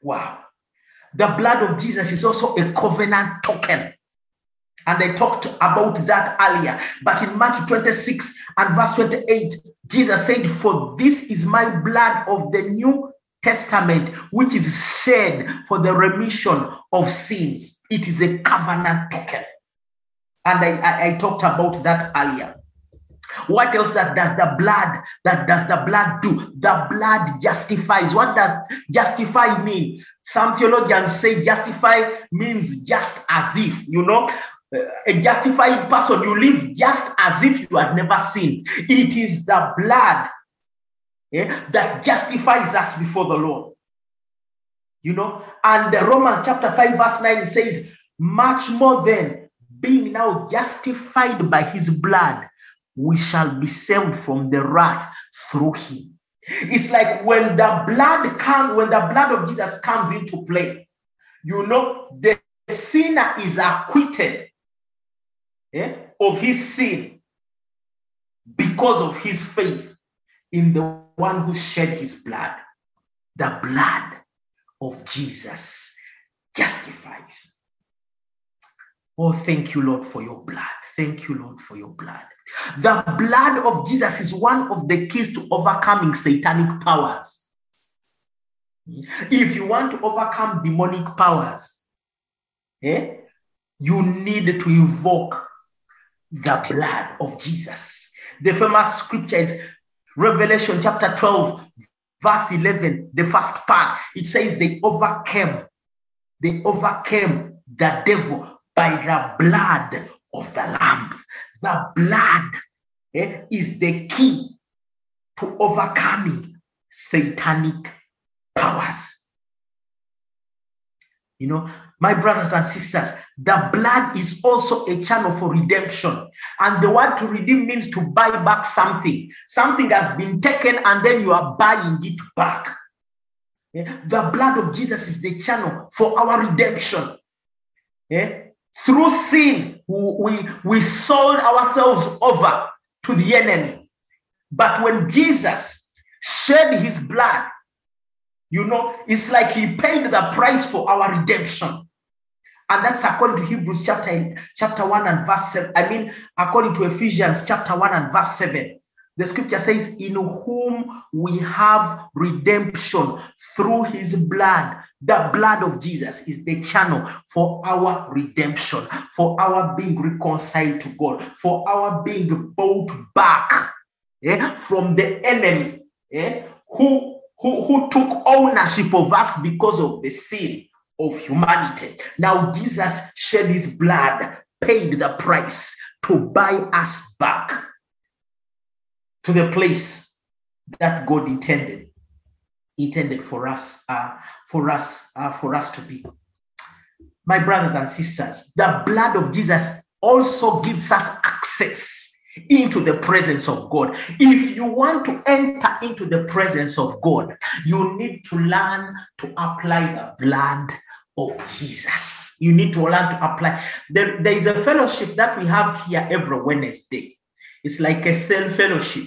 Wow. The blood of Jesus is also a covenant token. And I talked about that earlier. But in Matthew 26 and verse 28, Jesus said, For this is my blood of the New Testament, which is shed for the remission of sins. It is a covenant token. And I, I, I talked about that earlier. What else that does the blood that does the blood do? The blood justifies. What does justify mean? Some theologians say justify means just as if, you know, a justified person, you live just as if you had never sinned. It is the blood yeah, that justifies us before the Lord. You know, and Romans chapter 5, verse 9 says, Much more than being now justified by his blood, we shall be saved from the wrath through him. It's like when the blood comes, when the blood of Jesus comes into play, you know, the sinner is acquitted of his sin because of his faith in the one who shed his blood. The blood of Jesus justifies. Oh, thank you, Lord, for your blood. Thank you, Lord, for your blood. The blood of Jesus is one of the keys to overcoming satanic powers. If you want to overcome demonic powers, eh, you need to invoke the blood of Jesus. The famous scripture is Revelation chapter 12, verse 11, the first part. It says they overcame, they overcame the devil by the blood of the Lamb. The blood eh, is the key to overcoming satanic powers. You know, my brothers and sisters, the blood is also a channel for redemption. And the word to redeem means to buy back something. Something has been taken and then you are buying it back. Yeah? The blood of Jesus is the channel for our redemption. Yeah? Through sin, we, we sold ourselves over to the enemy. But when Jesus shed his blood, you know, it's like he paid the price for our redemption. And that's according to Hebrews chapter, chapter 1 and verse 7. I mean, according to Ephesians chapter 1 and verse 7. The scripture says, In whom we have redemption through his blood. The blood of Jesus is the channel for our redemption, for our being reconciled to God, for our being bought back eh, from the enemy eh, who, who, who took ownership of us because of the sin of humanity. Now, Jesus shed his blood, paid the price to buy us back to the place that God intended intended for us uh, for us uh, for us to be my brothers and sisters the blood of Jesus also gives us access into the presence of God. If you want to enter into the presence of God you need to learn to apply the blood of Jesus. You need to learn to apply. There, there is a fellowship that we have here every Wednesday. It's like a cell fellowship.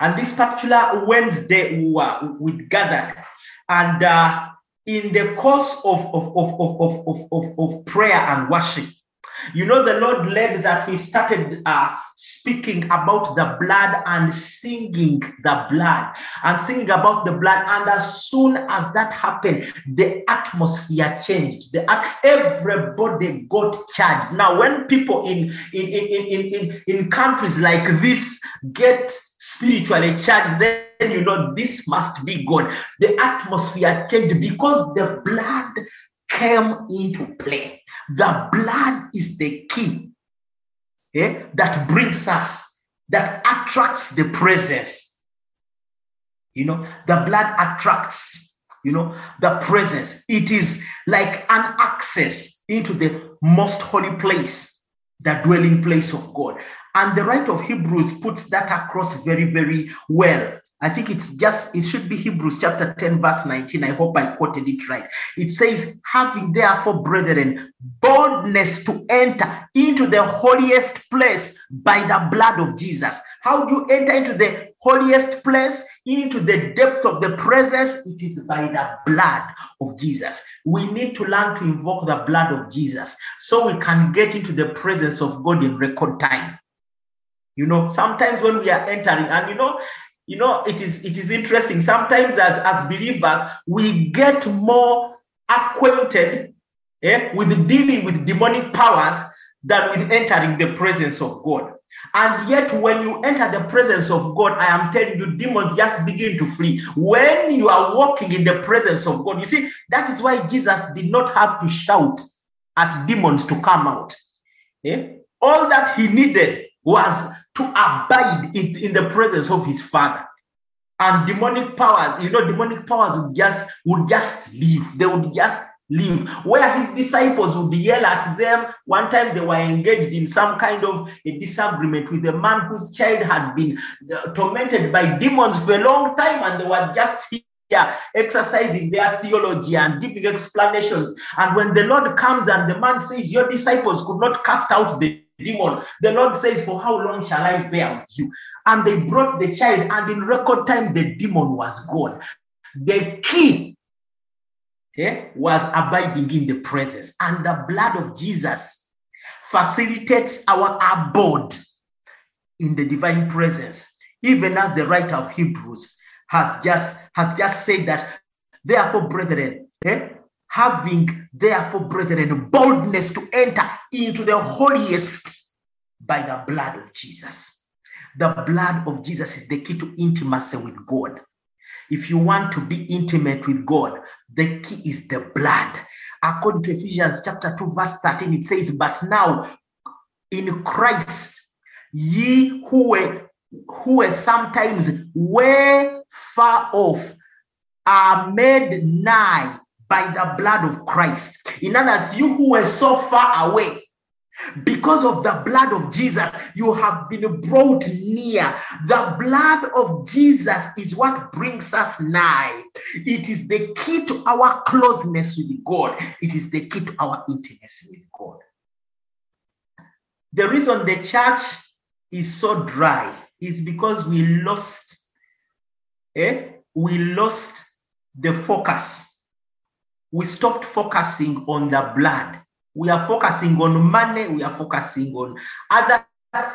And this particular Wednesday, we were we gathered, and uh, in the course of of, of, of, of, of, of prayer and worship, you know, the Lord led that we started uh, speaking about the blood and singing the blood and singing about the blood. And as soon as that happened, the atmosphere changed. The everybody got charged. Now, when people in in in in in, in countries like this get spiritually charged, then you know this must be God. The atmosphere changed because the blood came into play. The blood is the key eh, that brings us, that attracts the presence. You know, the blood attracts, you know, the presence. It is like an access into the most holy place, the dwelling place of God. And the writer of Hebrews puts that across very, very well. I think it's just, it should be Hebrews chapter 10, verse 19. I hope I quoted it right. It says, having therefore, brethren, boldness to enter into the holiest place by the blood of Jesus. How do you enter into the holiest place, into the depth of the presence? It is by the blood of Jesus. We need to learn to invoke the blood of Jesus so we can get into the presence of God in record time. You know, sometimes when we are entering, and you know, you know it is it is interesting. Sometimes as as believers we get more acquainted eh, with dealing with demonic powers than with entering the presence of god. And yet when you enter the presence of god i am telling you demons just begin to flee. When you are walking in the presence of god you see that is why jesus did not have to shout at demons to come out. Eh? all that he needed was to abide in, in the presence of his father. And demonic powers you know demonic powers would just would just leave. They would just leave. Where his disciples would yell at them one time they were engaged in some kind of a disagreement with a man whose child had been uh, tormented by demons for a long time and they were just here exercising their theology and giving explanations. And when the lord comes and the man says your disciples could not cast out the demon. The Lord says, For how long shall I bear with you? And they brought the child, and in record time, the demon was gone. The key eh, was abiding in the presence, and the blood of Jesus facilitates our abode in the divine presence, even as the writer of Hebrews has just has just said that, therefore, brethren, eh, having therefore, brethren, boldness to enter into the holiest by the blood of Jesus. The blood of Jesus is the key to intimacy with God. If you want to be intimate with God, the key is the blood. According to Ephesians chapter 2, verse 13, it says, But now in Christ, ye who were who were sometimes way far off are made nigh by the blood of Christ. In other words, you who were so far away, because of the blood of Jesus, you have been brought near. The blood of Jesus is what brings us nigh. It is the key to our closeness with God, it is the key to our intimacy with God. The reason the church is so dry is because we lost, eh? we lost the focus. We stopped focusing on the blood. We are focusing on money, we are focusing on other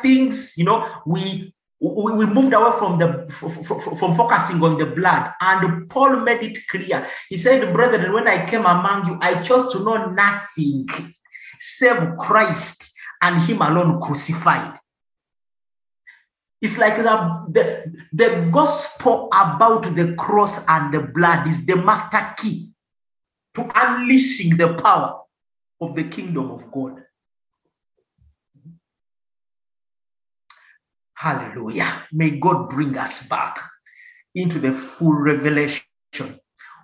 things, you know, we we, we moved away from the from focusing on the blood. And paul made it clear. He said brethren when i came among you i chose to know nothing save christ and him alone crucified. It's like the, the, the gospel about the cross and the blood is the master key to unleashing the power of the kingdom of God. Hallelujah. May God bring us back into the full revelation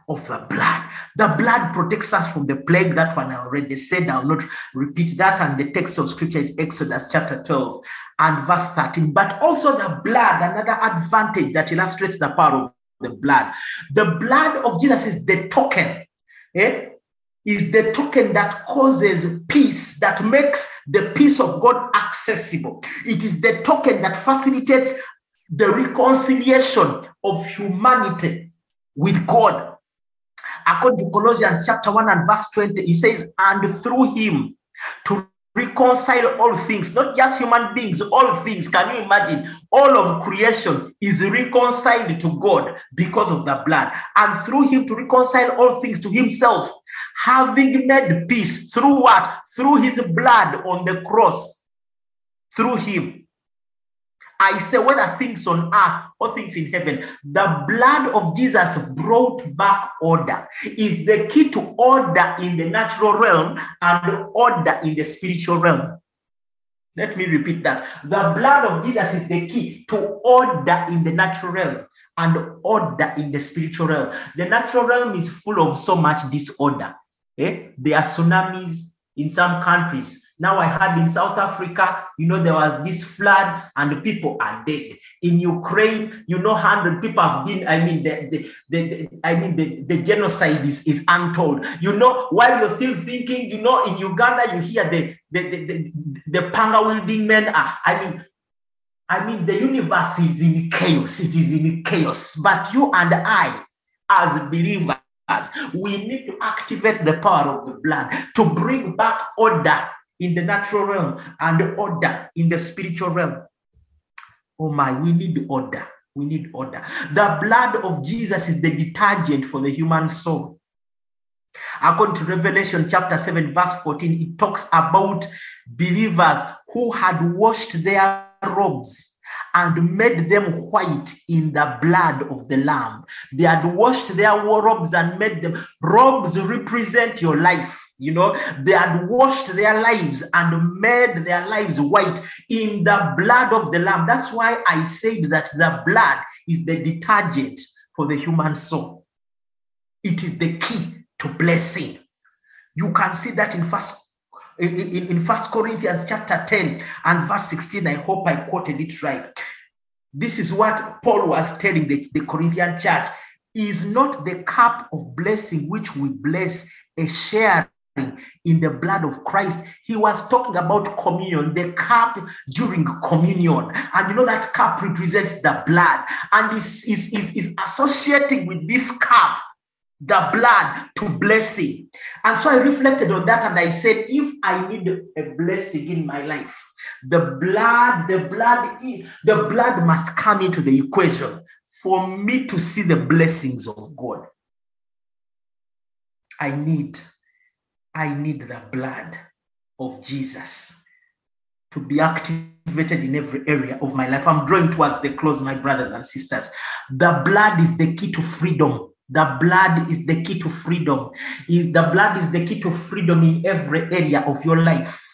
of the blood. The blood protects us from the plague. That one I already said. I'll not repeat that. And the text of scripture is Exodus chapter 12 and verse 13. But also the blood, another advantage that illustrates the power of the blood. The blood of Jesus is the token eh, is the token that causes peace, that makes the peace of God accessible. It is the token that facilitates the reconciliation of humanity with God. According to Colossians chapter 1 and verse 20, he says, And through him to reconcile all things, not just human beings, all things. Can you imagine? All of creation is reconciled to God because of the blood, and through Him to reconcile all things to Himself, having made peace through what? Through His blood on the cross, through Him. I say, whether things on earth or things in heaven, the blood of Jesus brought back order, is the key to order in the natural realm and order in the spiritual realm. Let me repeat that. The blood of Jesus is the key to order in the natural realm and order in the spiritual realm. The natural realm is full of so much disorder. Eh? There are tsunamis in some countries. Now I heard in South Africa, you know, there was this flood and the people are dead. In Ukraine, you know, hundred people have been. I mean, the, the, the, the I mean, the, the genocide is, is untold. You know, while you're still thinking, you know, in Uganda, you hear the the the, the, the panga wielding men. Are, I mean, I mean, the universe is in chaos. It is in chaos. But you and I, as believers, we need to activate the power of the blood to bring back order in the natural realm and order in the spiritual realm. Oh my, we need order. We need order. The blood of Jesus is the detergent for the human soul. According to Revelation chapter 7, verse 14, it talks about believers who had washed their robes and made them white in the blood of the Lamb. They had washed their robes and made them. Robes represent your life. You know, they had washed their lives and made their lives white in the blood of the Lamb. That's why I said that the blood is the detergent for the human soul. It is the key to blessing. You can see that in first in, in, in First Corinthians chapter 10 and verse 16. I hope I quoted it right. This is what Paul was telling the, the Corinthian church. Is not the cup of blessing which we bless a share in the blood of Christ. He was talking about communion, the cup during communion. And you know that cup represents the blood and is, is, is, is associating with this cup the blood to blessing. And so I reflected on that and I said, if I need a blessing in my life, the blood, the blood, the blood must come into the equation for me to see the blessings of God. I need, I need the blood of Jesus to be activated in every area of my life. I'm drawing towards the close, my brothers and sisters. The blood is the key to freedom. The blood is the key to freedom. Is the blood is the key to freedom in every area of your life.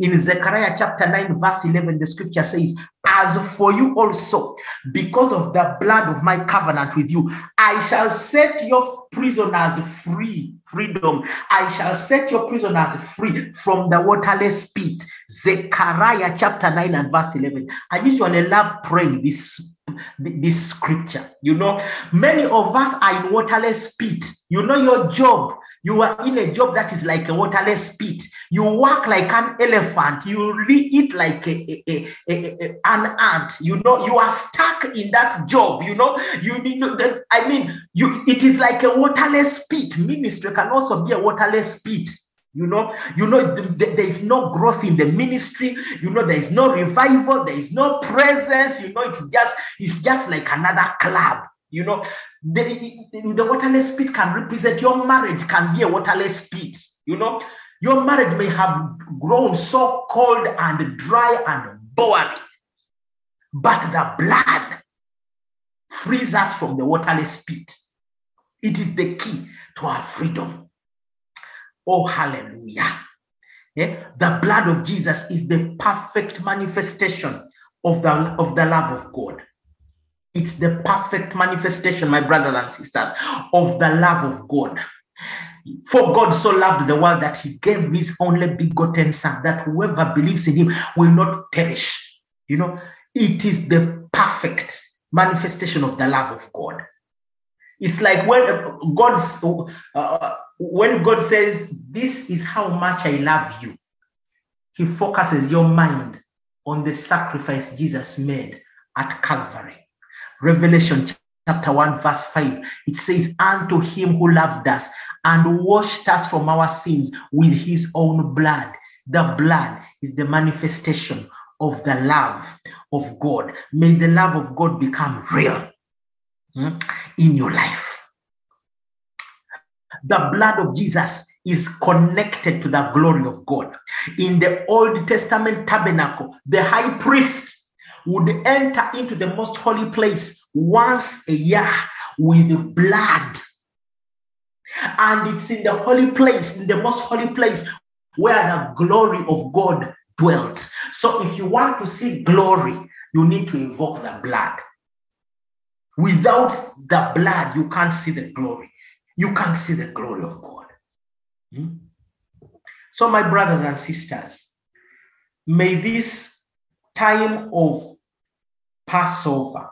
In Zechariah chapter 9, verse 11, the scripture says, As for you also, because of the blood of my covenant with you, I shall set your prisoners free. Freedom. I shall set your prisoners free from the waterless pit. Zechariah chapter 9 and verse 11. I usually love praying this this scripture. You know, many of us are in waterless pit. You know your job. You are in a job that is like a waterless pit. You work like an elephant. You eat like a, a, a, an ant. You know, you are stuck in that job. You know, you, you know, I mean, you it is like a waterless pit. Ministry can also be a waterless pit. You know, you know, there is no growth in the ministry. You know, there is no revival. There is no presence. You know, it's just it's just like another club. You know, the, the waterless pit can represent your marriage, can be a waterless pit. You know, your marriage may have grown so cold and dry and boring, but the blood frees us from the waterless pit. It is the key to our freedom. Oh, hallelujah. Yeah? The blood of Jesus is the perfect manifestation of the, of the love of God. It's the perfect manifestation, my brothers and sisters, of the love of God. For God so loved the world that he gave his only begotten son, that whoever believes in him will not perish. You know, it is the perfect manifestation of the love of God. It's like when God's uh, when God says, This is how much I love you, He focuses your mind on the sacrifice Jesus made at Calvary. Revelation chapter 1, verse 5, it says, Unto him who loved us and washed us from our sins with his own blood. The blood is the manifestation of the love of God. May the love of God become real hmm, in your life. The blood of Jesus is connected to the glory of God. In the Old Testament tabernacle, the high priest would enter into the most holy place once a year with blood. And it's in the holy place, in the most holy place, where the glory of God dwelt. So if you want to see glory, you need to invoke the blood. Without the blood, you can't see the glory. You can't see the glory of God. Hmm? So, my brothers and sisters, may this time of Passover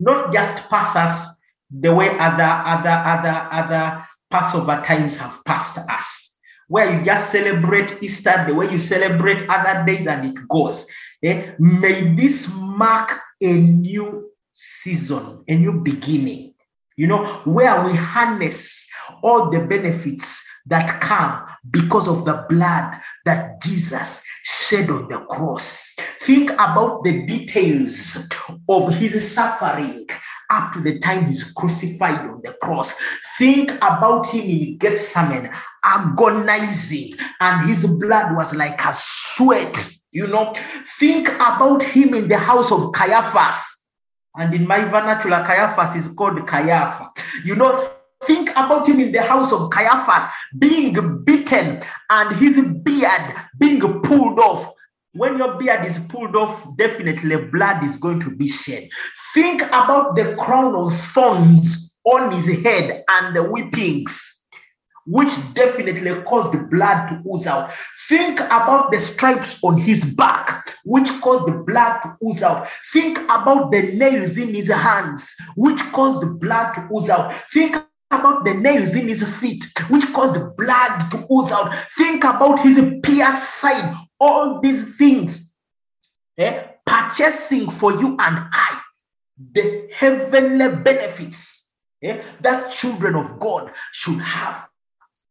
not just pass us the way other other other other Passover times have passed us, where you just celebrate Easter the way you celebrate other days and it goes. Eh? May this mark a new season, a new beginning, you know, where we harness all the benefits that come because of the blood that Jesus shed on the cross. Think about the details of his suffering up to the time he's crucified on the cross. Think about him in Gethsemane, agonizing, and his blood was like a sweat. You know, think about him in the house of Caiaphas. And in my vernacular, Caiaphas is called Caiapha. You know, think about him in the house of Caiaphas being beaten and his beard being pulled off. When your beard is pulled off, definitely blood is going to be shed. Think about the crown of thorns on his head and the whippings which definitely caused the blood to ooze out. Think about the stripes on his back, which caused the blood to ooze out. Think about the nails in his hands, which caused the blood to ooze out. Think about the nails in his feet, which caused the blood to ooze out. Think about his pierced side. All these things, eh, purchasing for you and I the heavenly benefits eh, that children of God should have.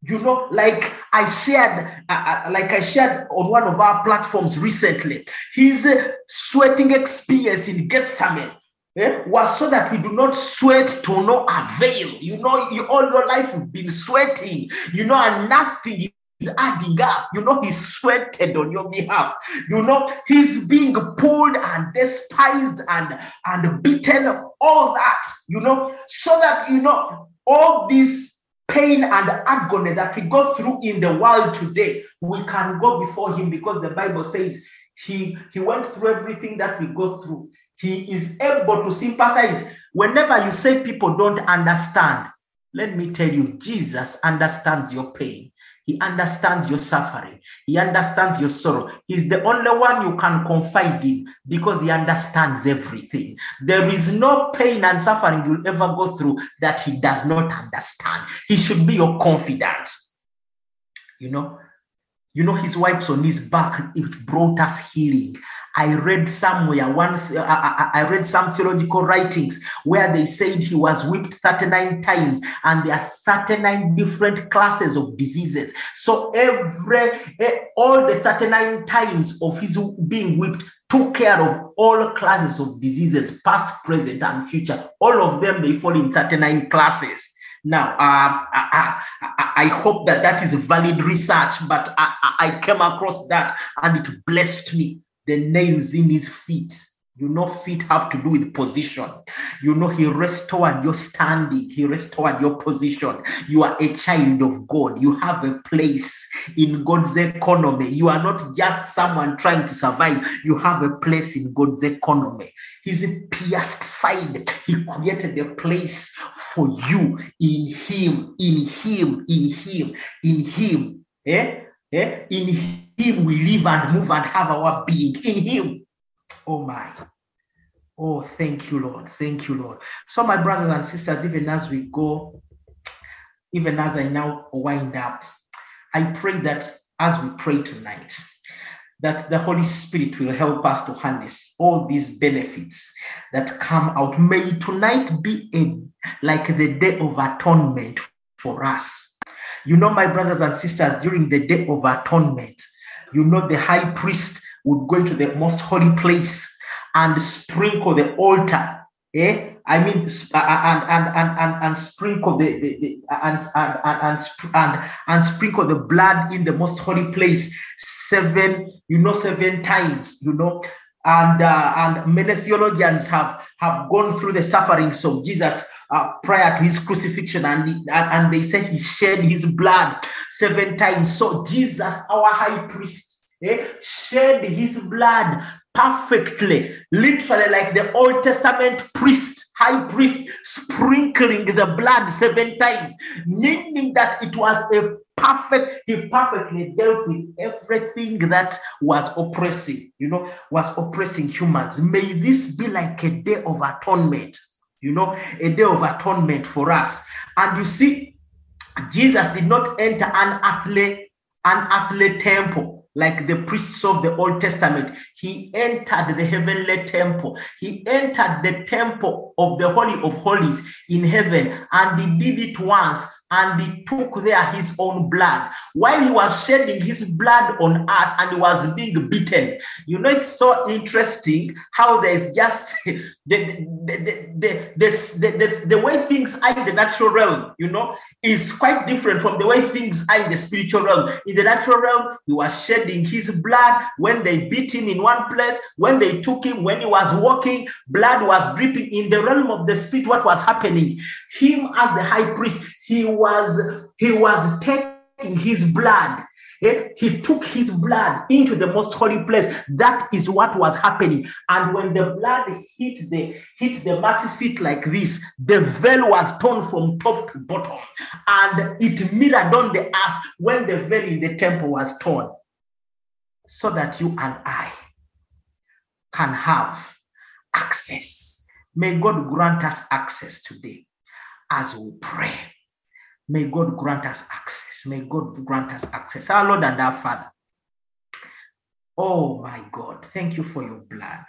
You know like i shared uh, uh, like i shared on one of our platforms recently his uh, sweating experience in gethsemane eh, was so that we do not sweat to no avail. You know you, all your life you've been sweating. You know and nothing is adding up you know he sweated on your behalf you know he's being pulled and despised and and beaten all that you know so that you know all this pain and agony that we go through in the world today, we can go before Him because the Bible says He, he went through everything that we go through. He is able to sympathize. Whenever you say people don't understand, let me tell you, Jesus understands your pain. He understands your suffering. He understands your sorrow. He's the only one you can confide in because he understands everything. There is no pain and suffering you'll ever go through that he does not understand. He should be your confidant. You know, you know, his wipes on his back, it brought us healing. I read somewhere once, I, I, read some theological writings where they said he was whipped 39 times and there are 39 different classes of diseases. So every all the 39 times of his being whipped took care of all classes of diseases, past, present, and future. All of them they fall in 39 classes. Now, uh, I, I, I, hope that that is valid research, but I, I came across that and it blessed me the nails in his feet. You know, feet have to do with position. You know, he restored your standing, he restored your position. You are a child of God. You have a place in God's economy. You are not just someone trying to survive, you have a place in God's economy. His pierced side, he created a place for you in him, in him, in him, in him. Eh? Eh? In him we live and move and have our being. In him. Oh my. Oh, thank you, Lord. Thank you, Lord. So, my brothers and sisters, even as we go, even as I now wind up, I pray that as we pray tonight, that the Holy Spirit will help us to harness all these benefits that come out. May tonight be a like the day of atonement for us you know, my brothers and sisters, during the day of atonement, you know, the high priest would go into the most holy place and sprinkle the altar. Eh? I mean, and and and and, and sprinkle the, the, the and, and, and and and sprinkle the blood in the most holy place seven, you know, seven times. You know, and uh, and many theologians have have gone through the sufferings of Jesus uh, prior to his crucifixion, and, and they say he shed his blood seven times. So Jesus, our high priest, eh, shed his blood perfectly, literally like the Old Testament priest, high priest, sprinkling the blood seven times, meaning that it was a perfect, he perfectly dealt with everything that was oppressing, you know, was oppressing humans. May this be like a day of atonement, you know, a day of atonement for us. And you see, Jesus did not enter an earthly, an earthly temple like the priests of the Old Testament. He entered the heavenly temple. He entered the temple of the Holy of Holies in heaven, and he did it once and he took there his own blood while he was shedding his blood on earth and he was being beaten. You know, it's so interesting how there's just the, the, the, the, the, the, the, way things are in the natural realm, you know, is quite different from the way things are in the spiritual realm. In the natural realm, he was shedding his blood when they beat him in one place, when they took him, when he was walking, blood was dripping. In the realm of the spirit, what was happening? Him as the high priest, he was he was taking his blood. Eh, he took his blood into the most holy place. That is what was happening. And when the blood hit the hit the mercy seat like this the veil was torn from top to bottom. And it mirrored on the earth when the veil in the temple was torn. So that you and i can have access. May god grant us access today as we pray May God grant us access. May God grant us access. Our Lord and our Father. Oh my God, thank you for your blood.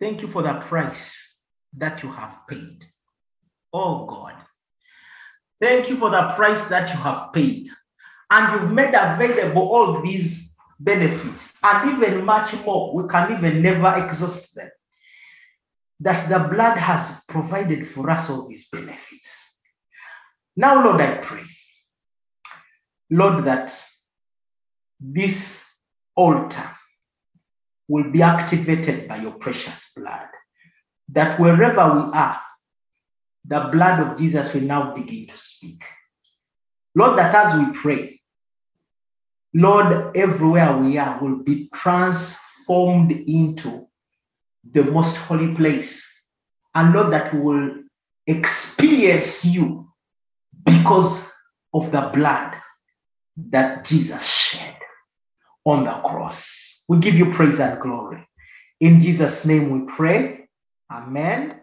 Thank you for the price that you have paid. Oh God, thank you for the price that you have paid. And you've made available all these benefits and even much more. We can even never exhaust them. That the blood has provided for us all these benefits. Now, Lord, I pray, Lord, that this altar will be activated by your precious blood. That wherever we are, the blood of Jesus will now begin to speak. Lord, that as we pray, Lord, everywhere we are will be transformed into the most holy place. And Lord, that we will experience you because of the blood that Jesus shed on the cross. We give you praise and glory. In Jesus' name we pray. Amen